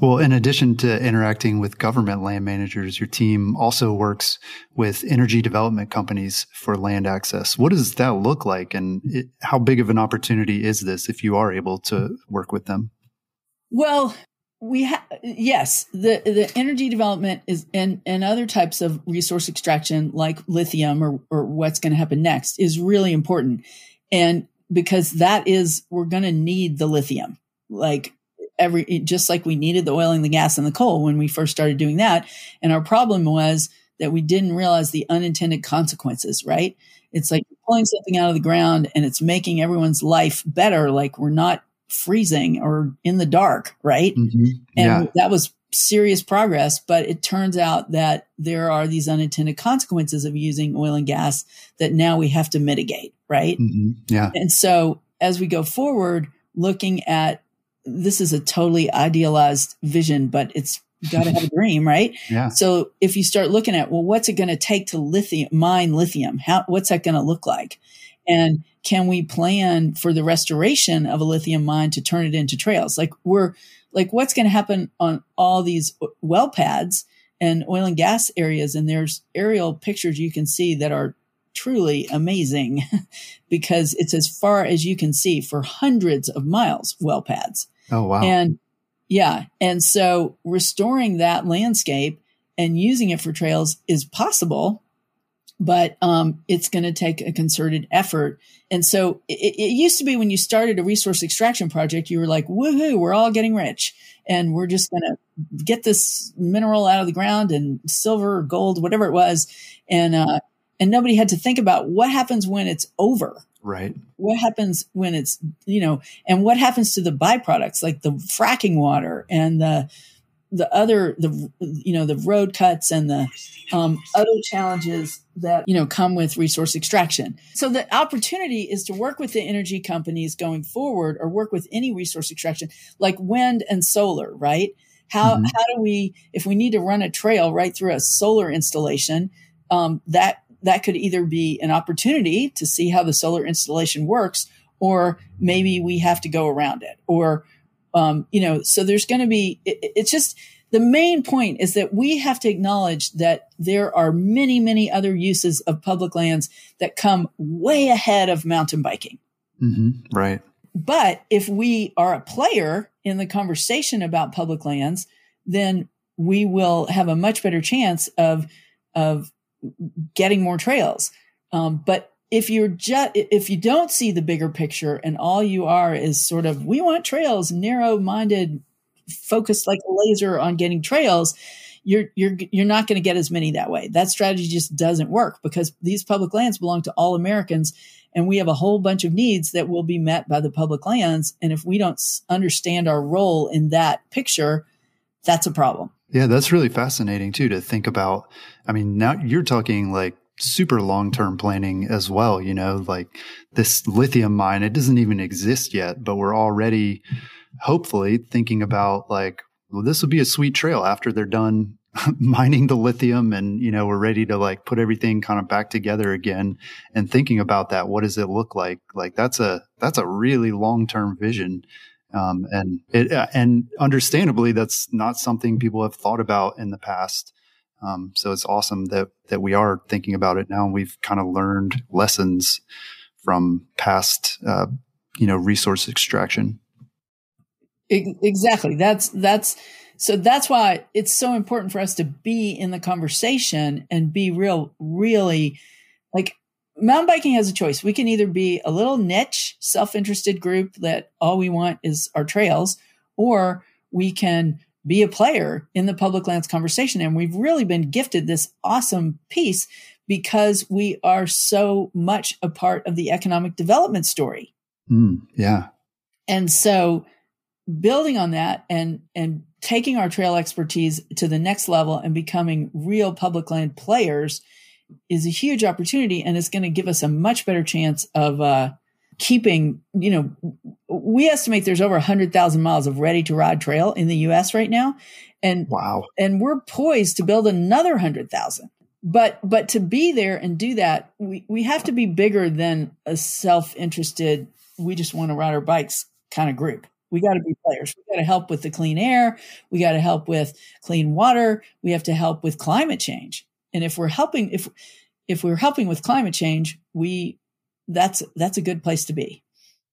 Well, in addition to interacting with government land managers, your team also works with energy development companies for land access. What does that look like? And it, how big of an opportunity is this if you are able to work with them? Well, we have yes the the energy development is and and other types of resource extraction like lithium or or what's going to happen next is really important and because that is we're going to need the lithium like every just like we needed the oil and the gas and the coal when we first started doing that and our problem was that we didn't realize the unintended consequences right it's like pulling something out of the ground and it's making everyone's life better like we're not freezing or in the dark right mm-hmm. yeah. and that was serious progress but it turns out that there are these unintended consequences of using oil and gas that now we have to mitigate right mm-hmm. yeah and so as we go forward looking at this is a totally idealized vision, but it's got to have a dream, right? Yeah. So if you start looking at, well, what's it going to take to lithium mine lithium? How, what's that going to look like? And can we plan for the restoration of a lithium mine to turn it into trails? Like we're like, what's going to happen on all these well pads and oil and gas areas? And there's aerial pictures you can see that are truly amazing because it's as far as you can see for hundreds of miles well pads. Oh, wow. And yeah. And so restoring that landscape and using it for trails is possible, but um, it's going to take a concerted effort. And so it, it, used to be when you started a resource extraction project, you were like, woohoo, we're all getting rich and we're just going to get this mineral out of the ground and silver or gold, whatever it was. And, uh, and nobody had to think about what happens when it's over Right. What happens when it's, you know, and what happens to the byproducts like the fracking water and the, the other, the, you know, the road cuts and the um, other challenges that, you know, come with resource extraction. So the opportunity is to work with the energy companies going forward or work with any resource extraction like wind and solar, right? How, mm-hmm. how do we, if we need to run a trail right through a solar installation, um, that that could either be an opportunity to see how the solar installation works, or maybe we have to go around it, or, um, you know, so there's going to be, it, it's just, the main point is that we have to acknowledge that there are many, many other uses of public lands that come way ahead of mountain biking. Mm-hmm. Right. But if we are a player in the conversation about public lands, then we will have a much better chance of of getting more trails. Um, but if you're just if you don't see the bigger picture and all you are is sort of we want trails, narrow minded, focused like a laser on getting trails, you're you're you're not going to get as many that way. That strategy just doesn't work because these public lands belong to all Americans and we have a whole bunch of needs that will be met by the public lands and if we don't understand our role in that picture, that's a problem. Yeah, that's really fascinating too to think about. I mean, now you're talking like super long term planning as well, you know, like this lithium mine, it doesn't even exist yet, but we're already hopefully thinking about like, well, this will be a sweet trail after they're done mining the lithium and, you know, we're ready to like put everything kind of back together again and thinking about that. What does it look like? Like that's a, that's a really long term vision. Um, and it, uh, and understandably, that's not something people have thought about in the past. Um, so it's awesome that that we are thinking about it now, and we've kind of learned lessons from past, uh, you know, resource extraction. Exactly. That's that's so that's why it's so important for us to be in the conversation and be real, really like mountain biking has a choice. We can either be a little niche, self interested group that all we want is our trails, or we can be a player in the public lands conversation. And we've really been gifted this awesome piece because we are so much a part of the economic development story. Mm, yeah. And so building on that and, and taking our trail expertise to the next level and becoming real public land players is a huge opportunity and it's going to give us a much better chance of uh, keeping, you know, we estimate there's over 100,000 miles of ready to ride trail in the US right now. And wow. And we're poised to build another 100,000. But but to be there and do that, we we have to be bigger than a self-interested we just want to ride our bikes kind of group. We got to be players. We got to help with the clean air. We got to help with clean water. We have to help with climate change. And if we're helping, if if we're helping with climate change, we that's that's a good place to be.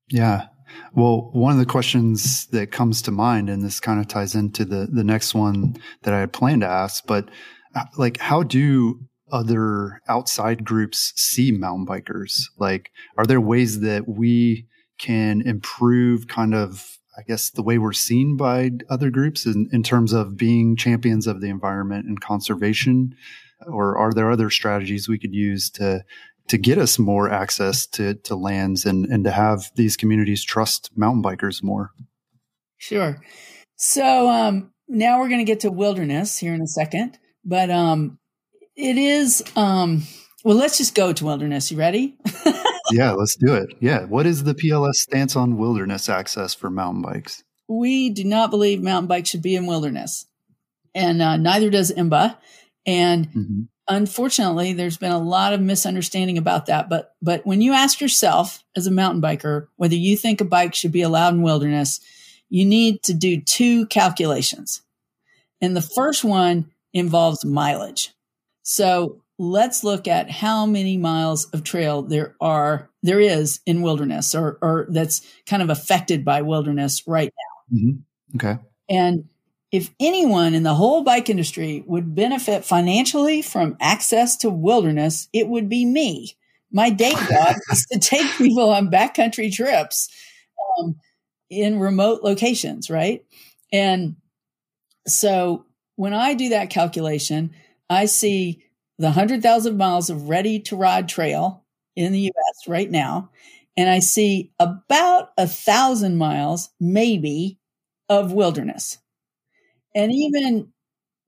Yeah. Well, one of the questions that comes to mind, and this kind of ties into the the next one that I had planned to ask, but uh, like, how do other outside groups see mountain bikers? Like, are there ways that we can improve kind of I guess the way we're seen by other groups in, in terms of being champions of the environment and conservation? Or are there other strategies we could use to to get us more access to, to lands and, and to have these communities trust mountain bikers more? Sure. So um, now we're going to get to wilderness here in a second, but um, it is um, well. Let's just go to wilderness. You ready? yeah, let's do it. Yeah. What is the PLS stance on wilderness access for mountain bikes? We do not believe mountain bikes should be in wilderness, and uh, neither does IMBA. And mm-hmm. Unfortunately, there's been a lot of misunderstanding about that. But but when you ask yourself as a mountain biker whether you think a bike should be allowed in wilderness, you need to do two calculations. And the first one involves mileage. So let's look at how many miles of trail there are there is in wilderness or or that's kind of affected by wilderness right now mm-hmm. okay and if anyone in the whole bike industry would benefit financially from access to wilderness it would be me my day job is to take people on backcountry trips um, in remote locations right and so when i do that calculation i see the 100,000 miles of ready to ride trail in the US right now. And I see about a thousand miles, maybe, of wilderness. And even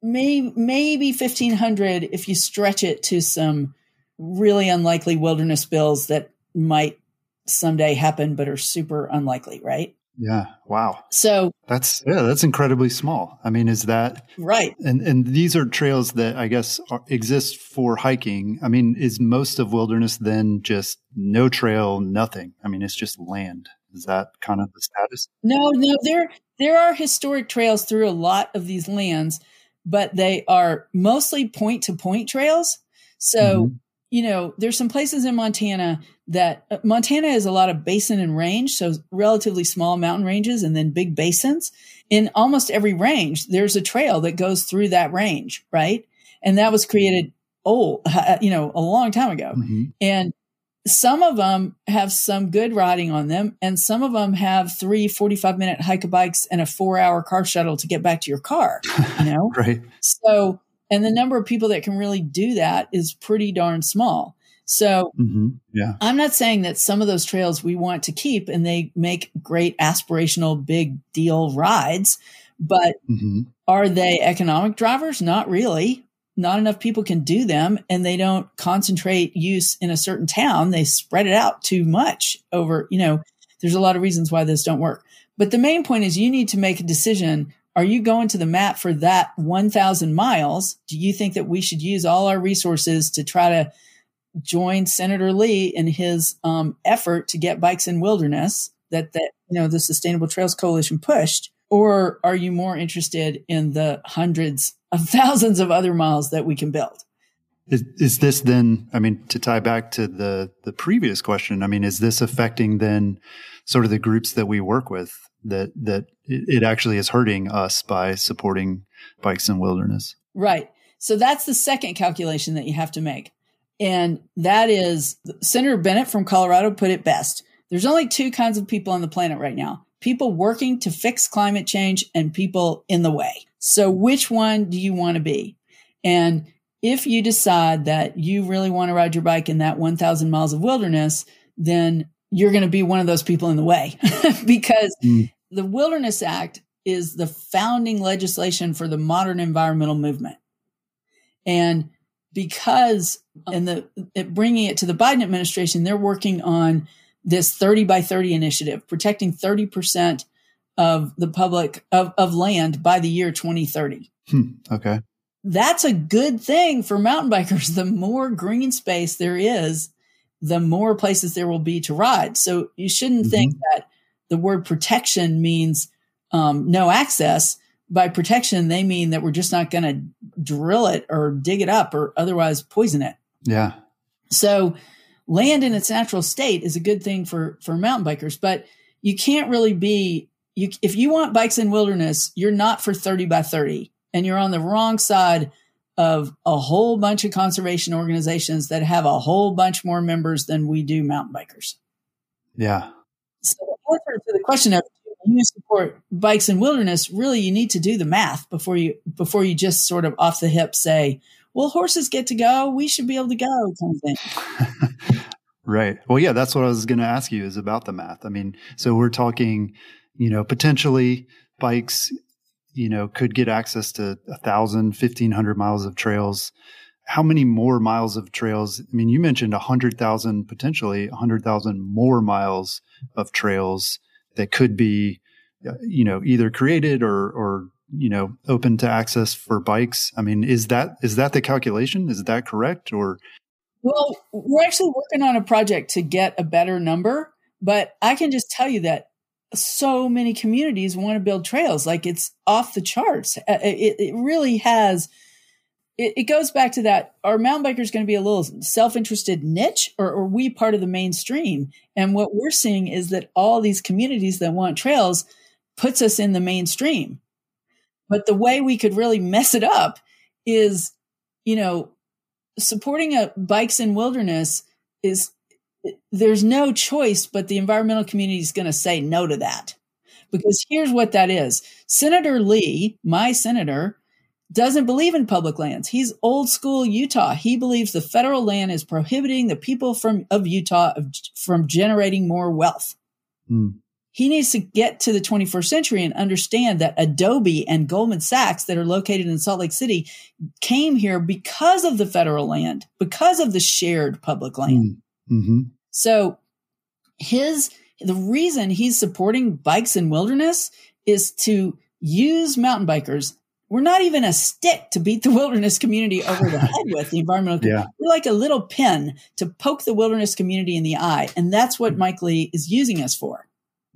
may, maybe 1500 if you stretch it to some really unlikely wilderness bills that might someday happen, but are super unlikely, right? Yeah. Wow. So that's yeah, that's incredibly small. I mean, is that right? And and these are trails that I guess are, exist for hiking. I mean, is most of wilderness then just no trail, nothing? I mean, it's just land. Is that kind of the status? No, no. There there are historic trails through a lot of these lands, but they are mostly point to point trails. So mm-hmm you know, there's some places in Montana that uh, Montana is a lot of basin and range, so relatively small mountain ranges and then big basins. In almost every range, there's a trail that goes through that range, right? And that was created, oh, you know, a long time ago. Mm-hmm. And some of them have some good riding on them, and some of them have three 45 minute hike bikes and a four hour car shuttle to get back to your car, you know? right. So, and the number of people that can really do that is pretty darn small. So mm-hmm. yeah. I'm not saying that some of those trails we want to keep and they make great aspirational big deal rides, but mm-hmm. are they economic drivers? Not really. Not enough people can do them and they don't concentrate use in a certain town. They spread it out too much over, you know, there's a lot of reasons why this don't work. But the main point is you need to make a decision are you going to the mat for that 1,000 miles? Do you think that we should use all our resources to try to join Senator Lee in his um, effort to get bikes in wilderness that that you know the Sustainable Trails Coalition pushed? Or are you more interested in the hundreds of thousands of other miles that we can build? Is, is this then, I mean, to tie back to the, the previous question, I mean, is this affecting then sort of the groups that we work with? that that it actually is hurting us by supporting bikes in wilderness. Right. So that's the second calculation that you have to make. And that is Senator Bennet from Colorado put it best. There's only two kinds of people on the planet right now people working to fix climate change and people in the way. So, which one do you want to be? And if you decide that you really want to ride your bike in that 1,000 miles of wilderness, then you're going to be one of those people in the way because mm the Wilderness Act is the founding legislation for the modern environmental movement. And because in the bringing it to the Biden administration, they're working on this 30 by 30 initiative, protecting 30% of the public of, of land by the year 2030. Hmm, okay. That's a good thing for mountain bikers. The more green space there is, the more places there will be to ride. So you shouldn't mm-hmm. think that the word protection means um, no access. By protection, they mean that we're just not going to drill it or dig it up or otherwise poison it. Yeah. So land in its natural state is a good thing for for mountain bikers, but you can't really be you if you want bikes in wilderness, you're not for 30 by 30 and you're on the wrong side of a whole bunch of conservation organizations that have a whole bunch more members than we do mountain bikers. Yeah. So the answer to the question of you support bikes in wilderness, really you need to do the math before you before you just sort of off the hip say, well, horses get to go, we should be able to go kind of thing. right. Well, yeah, that's what I was going to ask you is about the math. I mean, so we're talking, you know, potentially bikes you know, could get access to a thousand, fifteen hundred miles of trails. How many more miles of trails? I mean, you mentioned a hundred thousand, potentially a hundred thousand more miles of trails that could be, uh, you know, either created or, or, you know, open to access for bikes. I mean, is that, is that the calculation? Is that correct? Or? Well, we're actually working on a project to get a better number, but I can just tell you that so many communities want to build trails. Like it's off the charts. Uh, it, it really has. It, it, goes back to that. Are mountain bikers going to be a little self-interested niche, or are we part of the mainstream? And what we're seeing is that all these communities that want trails puts us in the mainstream. But the way we could really mess it up is, you know, supporting a bikes in wilderness is there's no choice, but the environmental community is going to say no to that. Because here's what that is Senator Lee, my senator, doesn't believe in public lands. He's old school Utah. He believes the federal land is prohibiting the people from of Utah of, from generating more wealth. Mm. He needs to get to the 21st century and understand that Adobe and Goldman Sachs that are located in Salt Lake City came here because of the federal land, because of the shared public land. Mm. Mm-hmm. So his the reason he's supporting bikes in wilderness is to use mountain bikers. We're not even a stick to beat the wilderness community over the head with the environmental. Yeah. We're like a little pin to poke the wilderness community in the eye, and that's what Mike Lee is using us for.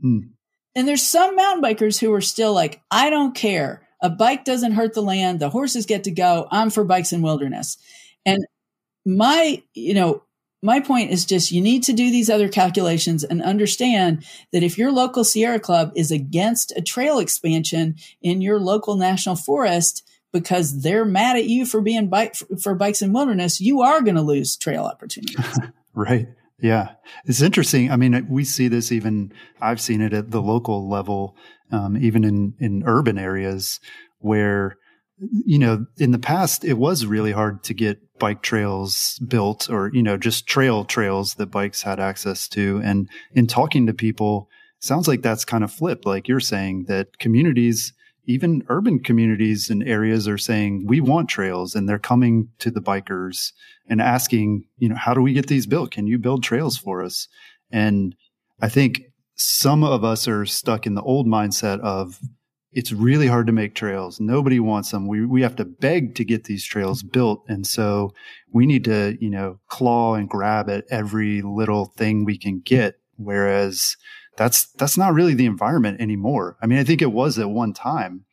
Mm. And there's some mountain bikers who are still like, I don't care. A bike doesn't hurt the land. The horses get to go. I'm for bikes in wilderness. And my, you know, my point is just you need to do these other calculations and understand that if your local Sierra Club is against a trail expansion in your local national forest because they're mad at you for being bike for bikes in wilderness, you are going to lose trail opportunities. right. Yeah. It's interesting. I mean, we see this even, I've seen it at the local level, um, even in, in urban areas where you know, in the past, it was really hard to get bike trails built or, you know, just trail trails that bikes had access to. And in talking to people, sounds like that's kind of flipped. Like you're saying that communities, even urban communities and areas are saying, we want trails and they're coming to the bikers and asking, you know, how do we get these built? Can you build trails for us? And I think some of us are stuck in the old mindset of, it's really hard to make trails. Nobody wants them. We, we have to beg to get these trails built. And so we need to, you know, claw and grab at every little thing we can get. Whereas that's, that's not really the environment anymore. I mean, I think it was at one time,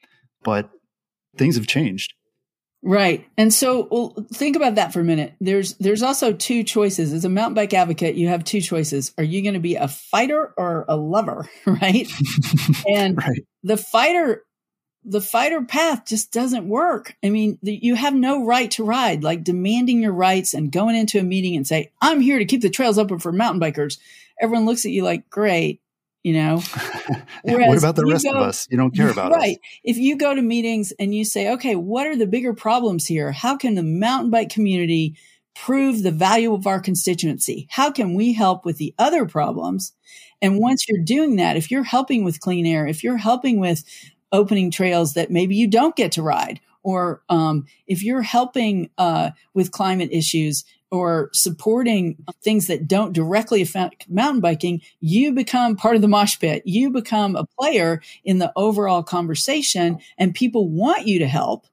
but things have changed. Right. And so well, think about that for a minute. There's there's also two choices. As a mountain bike advocate, you have two choices. Are you going to be a fighter or a lover, right? and right. the fighter the fighter path just doesn't work. I mean, the, you have no right to ride, like demanding your rights and going into a meeting and say, "I'm here to keep the trails open for mountain bikers." Everyone looks at you like, "Great, you know? What about the rest go, of us? You don't care about right. Us. if you go to meetings and you say okay what are the bigger problems here? How can the mountain bike community prove the value of our constituency? How can we help with the other problems? And once you're doing that if you're helping with clean air if you're helping with opening trails that maybe you don't get to ride or um, if you're helping uh, with climate issues or supporting things that don't directly affect mountain biking, you become part of the mosh pit. You become a player in the overall conversation, and people want you to help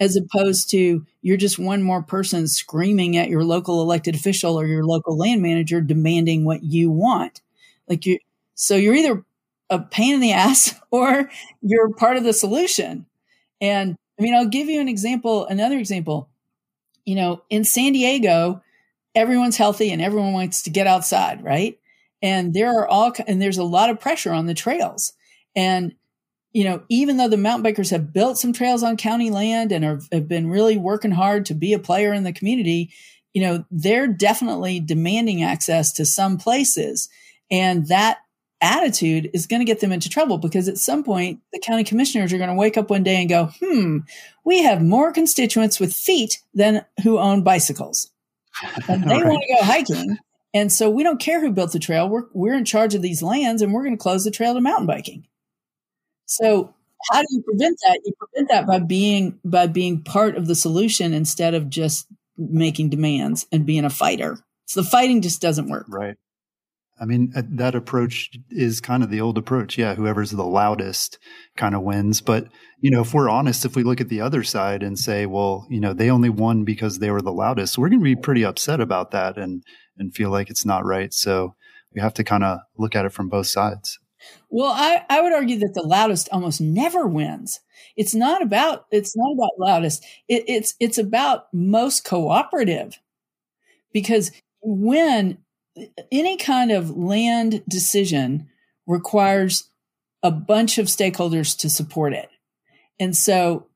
as opposed to you're just one more person screaming at your local elected official or your local land manager demanding what you want. Like you, so you're either a pain in the ass or you're part of the solution. And I mean, I'll give you an example, another example. You know, in San Diego, everyone's healthy and everyone wants to get outside, right? And there are all, and there's a lot of pressure on the trails. And you know, even though the mountain bikers have built some trails on county land and are, have been really working hard to be a player in the community, you know, they're definitely demanding access to some places. And that attitude is going to get them into trouble because at some point the county commissioners are going to wake up one day and go, hmm, we have more constituents with feet than who own bicycles. And they right. want to go hiking. And so we don't care who built the trail. We're, we're in charge of these lands and we're going to close the trail to mountain biking. So how do you prevent that? You prevent that by being by being part of the solution instead of just making demands and being a fighter. So the fighting just doesn't work. Right. I mean, uh, that approach is kind of the old approach. Yeah, whoever's the loudest kind of wins. But, you know, if we're honest, if we look at the other side and say, well, you know, they only won because they were the loudest, we're going to be pretty upset about that and, and feel like it's not right. So we have to kind of look at it from both sides. Well, I, I would argue that the loudest almost never wins. It's not about it's not about loudest. It, it's it's about most cooperative, because when any kind of land decision requires a bunch of stakeholders to support it, and so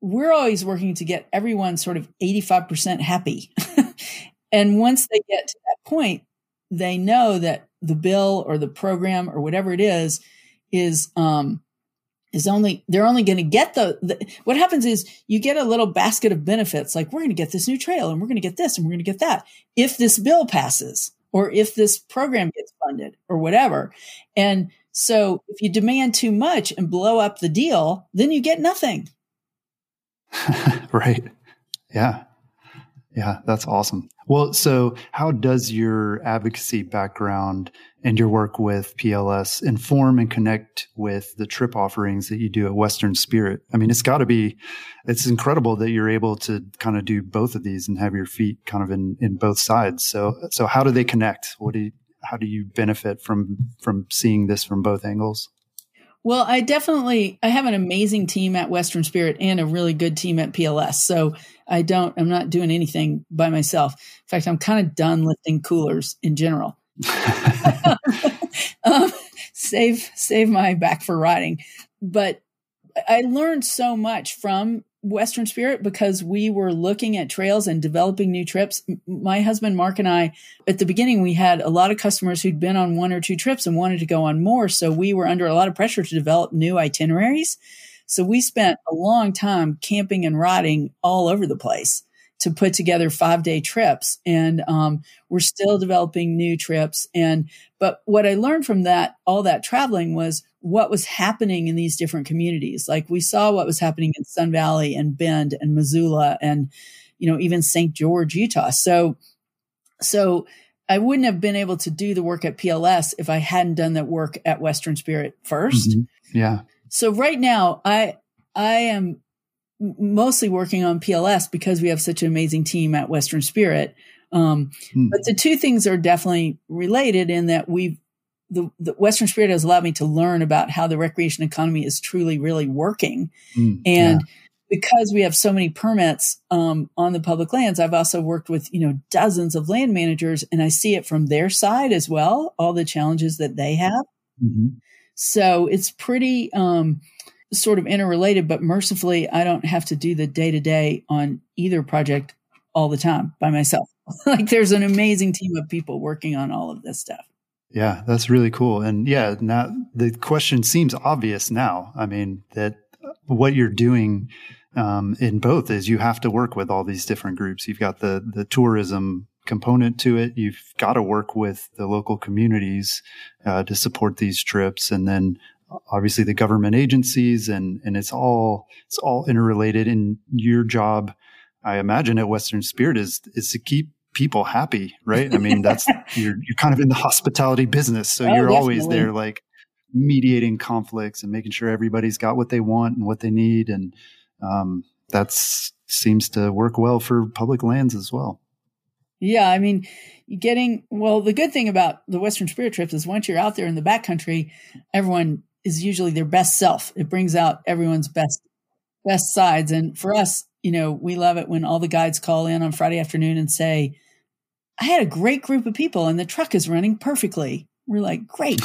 we're always working to get everyone sort of eighty five percent happy, and once they get to that point, they know that the bill or the program or whatever it is is um is only they're only going to get the, the, what happens is you get a little basket of benefits like we're going to get this new trail and we're going to get this and we're going to get that if this bill passes or if this program gets funded or whatever. And so if you demand too much and blow up the deal then you get nothing. Right. Yeah. Yeah, that's awesome. Well, so how does your advocacy background and your work with PLS inform and connect with the trip offerings that you do at Western Spirit? I mean, it's got to be, it's incredible that you're able to kind of do both of these and have your feet kind of in, in both sides. So, so how do they connect? What do you, how do you benefit from, from seeing this from both angles? Well, I definitely I have an amazing team at Western Spirit and a really good team at PLS. So I don't I'm not doing anything by myself. In fact, I'm kind of done lifting coolers in general. um, save save my back for riding. But I learned so much from Western Spirit because we were looking at trails and developing new trips. My husband Mark and I, at the beginning, we had a lot of customers who'd been on one or two trips and wanted to go on more. So we were under a lot of pressure to develop new itineraries. So we spent a long time camping and riding all over the place to put together five day trips. And um, we're still developing new trips. And, but what I learned from that, all that traveling was what was happening in these different communities. Like we saw what was happening in Sun Valley and Bend and Missoula and, you know, even St. George, Utah. So, so I wouldn't have been able to do the work at PLS if I hadn't done that work at Western Spirit 1st mm-hmm. Yeah. So right now I, I am mostly working on PLS because we have such an amazing team at Western Spirit. Um, hmm. But the two things are definitely related in that we've the, the, Western Spirit has allowed me to learn about how the recreation economy is truly, really working. Mm, and yeah. because we have so many permits um, on the public lands, I've also worked with you know dozens of land managers, and I see it from their side as well, all the challenges that they have. Mm-hmm. So it's pretty um, sort of interrelated, but mercifully, I don't have to do the day to day on either project all the time by myself. like there's an amazing team of people working on all of this stuff. Yeah, that's really cool. And yeah, now the question seems obvious now. I mean, that what you're doing um, in both is you have to work with all these different groups. You've got the the tourism component to it. You've got to work with the local communities uh, to support these trips, and then obviously the government agencies and, and it's all, it's all interrelated in your job. I imagine at Western Spirit is, is to keep people happy, right? I mean, that's, you're, you're kind of in the hospitality business. So oh, you're definitely. always there, like mediating conflicts and making sure everybody's got what they want and what they need. And, um, that's seems to work well for public lands as well. Yeah, I mean, getting well. The good thing about the Western Spirit trips is once you're out there in the backcountry, everyone is usually their best self. It brings out everyone's best best sides. And for us, you know, we love it when all the guides call in on Friday afternoon and say, "I had a great group of people, and the truck is running perfectly." We're like, "Great,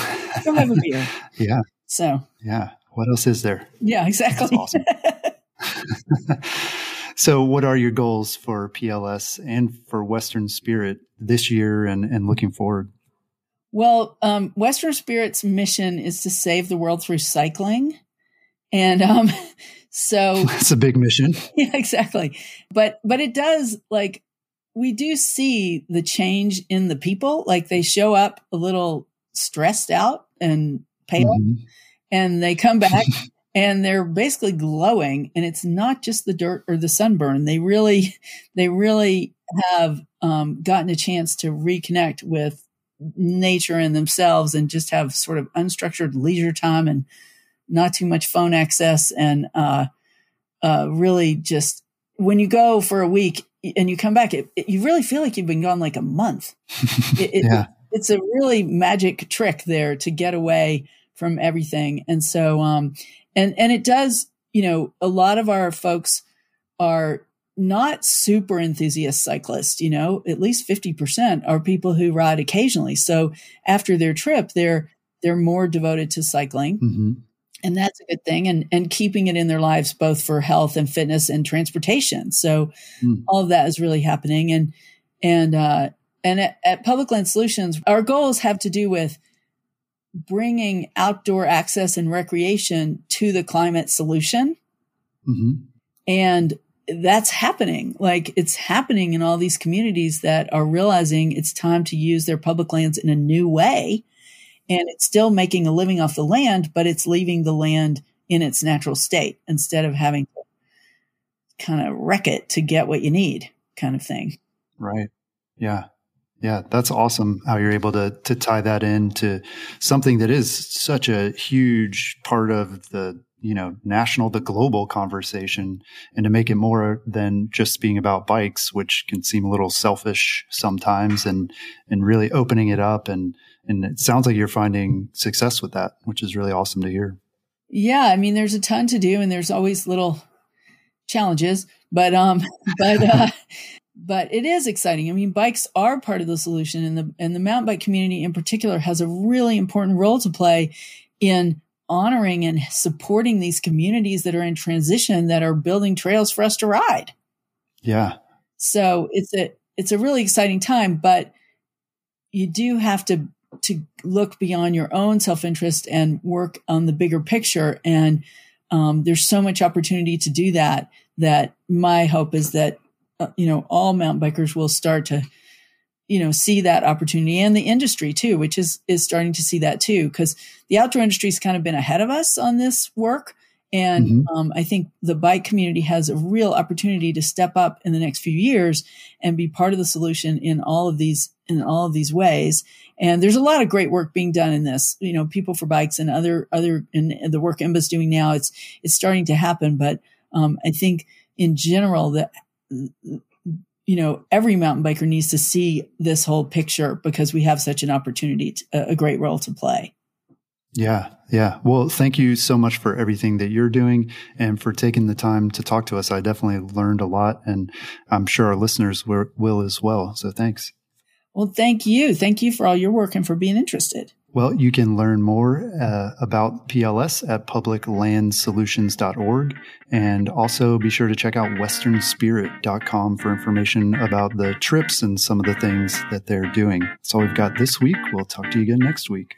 go have a beer." yeah. So. Yeah. What else is there? Yeah. Exactly. That's awesome. so, what are your goals for PLS and for Western Spirit this year and, and looking forward? Well, um, Western Spirit's mission is to save the world through cycling. And um, so it's a big mission. Yeah, exactly. But but it does like we do see the change in the people. Like they show up a little stressed out and pale, mm-hmm. and they come back and they're basically glowing and it's not just the dirt or the sunburn they really they really have um, gotten a chance to reconnect with nature and themselves and just have sort of unstructured leisure time and not too much phone access and uh, uh, really just when you go for a week and you come back it, it, you really feel like you've been gone like a month it, yeah. it's a really magic trick there to get away from everything and so um, and and it does you know a lot of our folks are not super enthusiast cyclists you know at least 50% are people who ride occasionally so after their trip they're they're more devoted to cycling mm-hmm. and that's a good thing and and keeping it in their lives both for health and fitness and transportation so mm. all of that is really happening and and uh and at, at public land solutions our goals have to do with bringing outdoor access and recreation to the climate solution. Mm-hmm. And that's happening. Like it's happening in all these communities that are realizing it's time to use their public lands in a new way. And it's still making a living off the land, but it's leaving the land in its natural state instead of having to kind of wreck it to get what you need kind of thing. Right. Yeah. Yeah, that's awesome how you're able to to tie that into something that is such a huge part of the you know national the global conversation and to make it more than just being about bikes which can seem a little selfish sometimes and and really opening it up and and it sounds like you're finding success with that which is really awesome to hear. Yeah i mean there's a ton to do and there's always little challenges but um but uh but it is exciting. I mean, bikes are part of the solution, and the and the mountain bike community in particular has a really important role to play in honoring and supporting these communities that are in transition that are building trails for us to ride. Yeah. So it's a it's a really exciting time, but you do have to to look beyond your own self interest and work on the bigger picture. And um, there's so much opportunity to do that. That my hope is that uh, you know, all mountain bikers will start to, you know, see that opportunity and the industry too, which is, is starting to see that too. Cause the outdoor industry has kind of been ahead of us on this work. And mm-hmm. um, I think the bike community has a real opportunity to step up in the next few years and be part of the solution in all of these in all of these ways. And there's a lot of great work being done in this. You know, people for bikes and other other and the work IMBA's doing now. It's it's starting to happen, but um, I think in general that you know, every mountain biker needs to see this whole picture because we have such an opportunity, to, a great role to play. Yeah. Yeah. Well, thank you so much for everything that you're doing and for taking the time to talk to us. I definitely learned a lot and I'm sure our listeners will as well. So thanks. Well, thank you. Thank you for all your work and for being interested. Well, you can learn more uh, about PLS at publiclandsolutions.org and also be sure to check out westernspirit.com for information about the trips and some of the things that they're doing. That's all we've got this week. We'll talk to you again next week.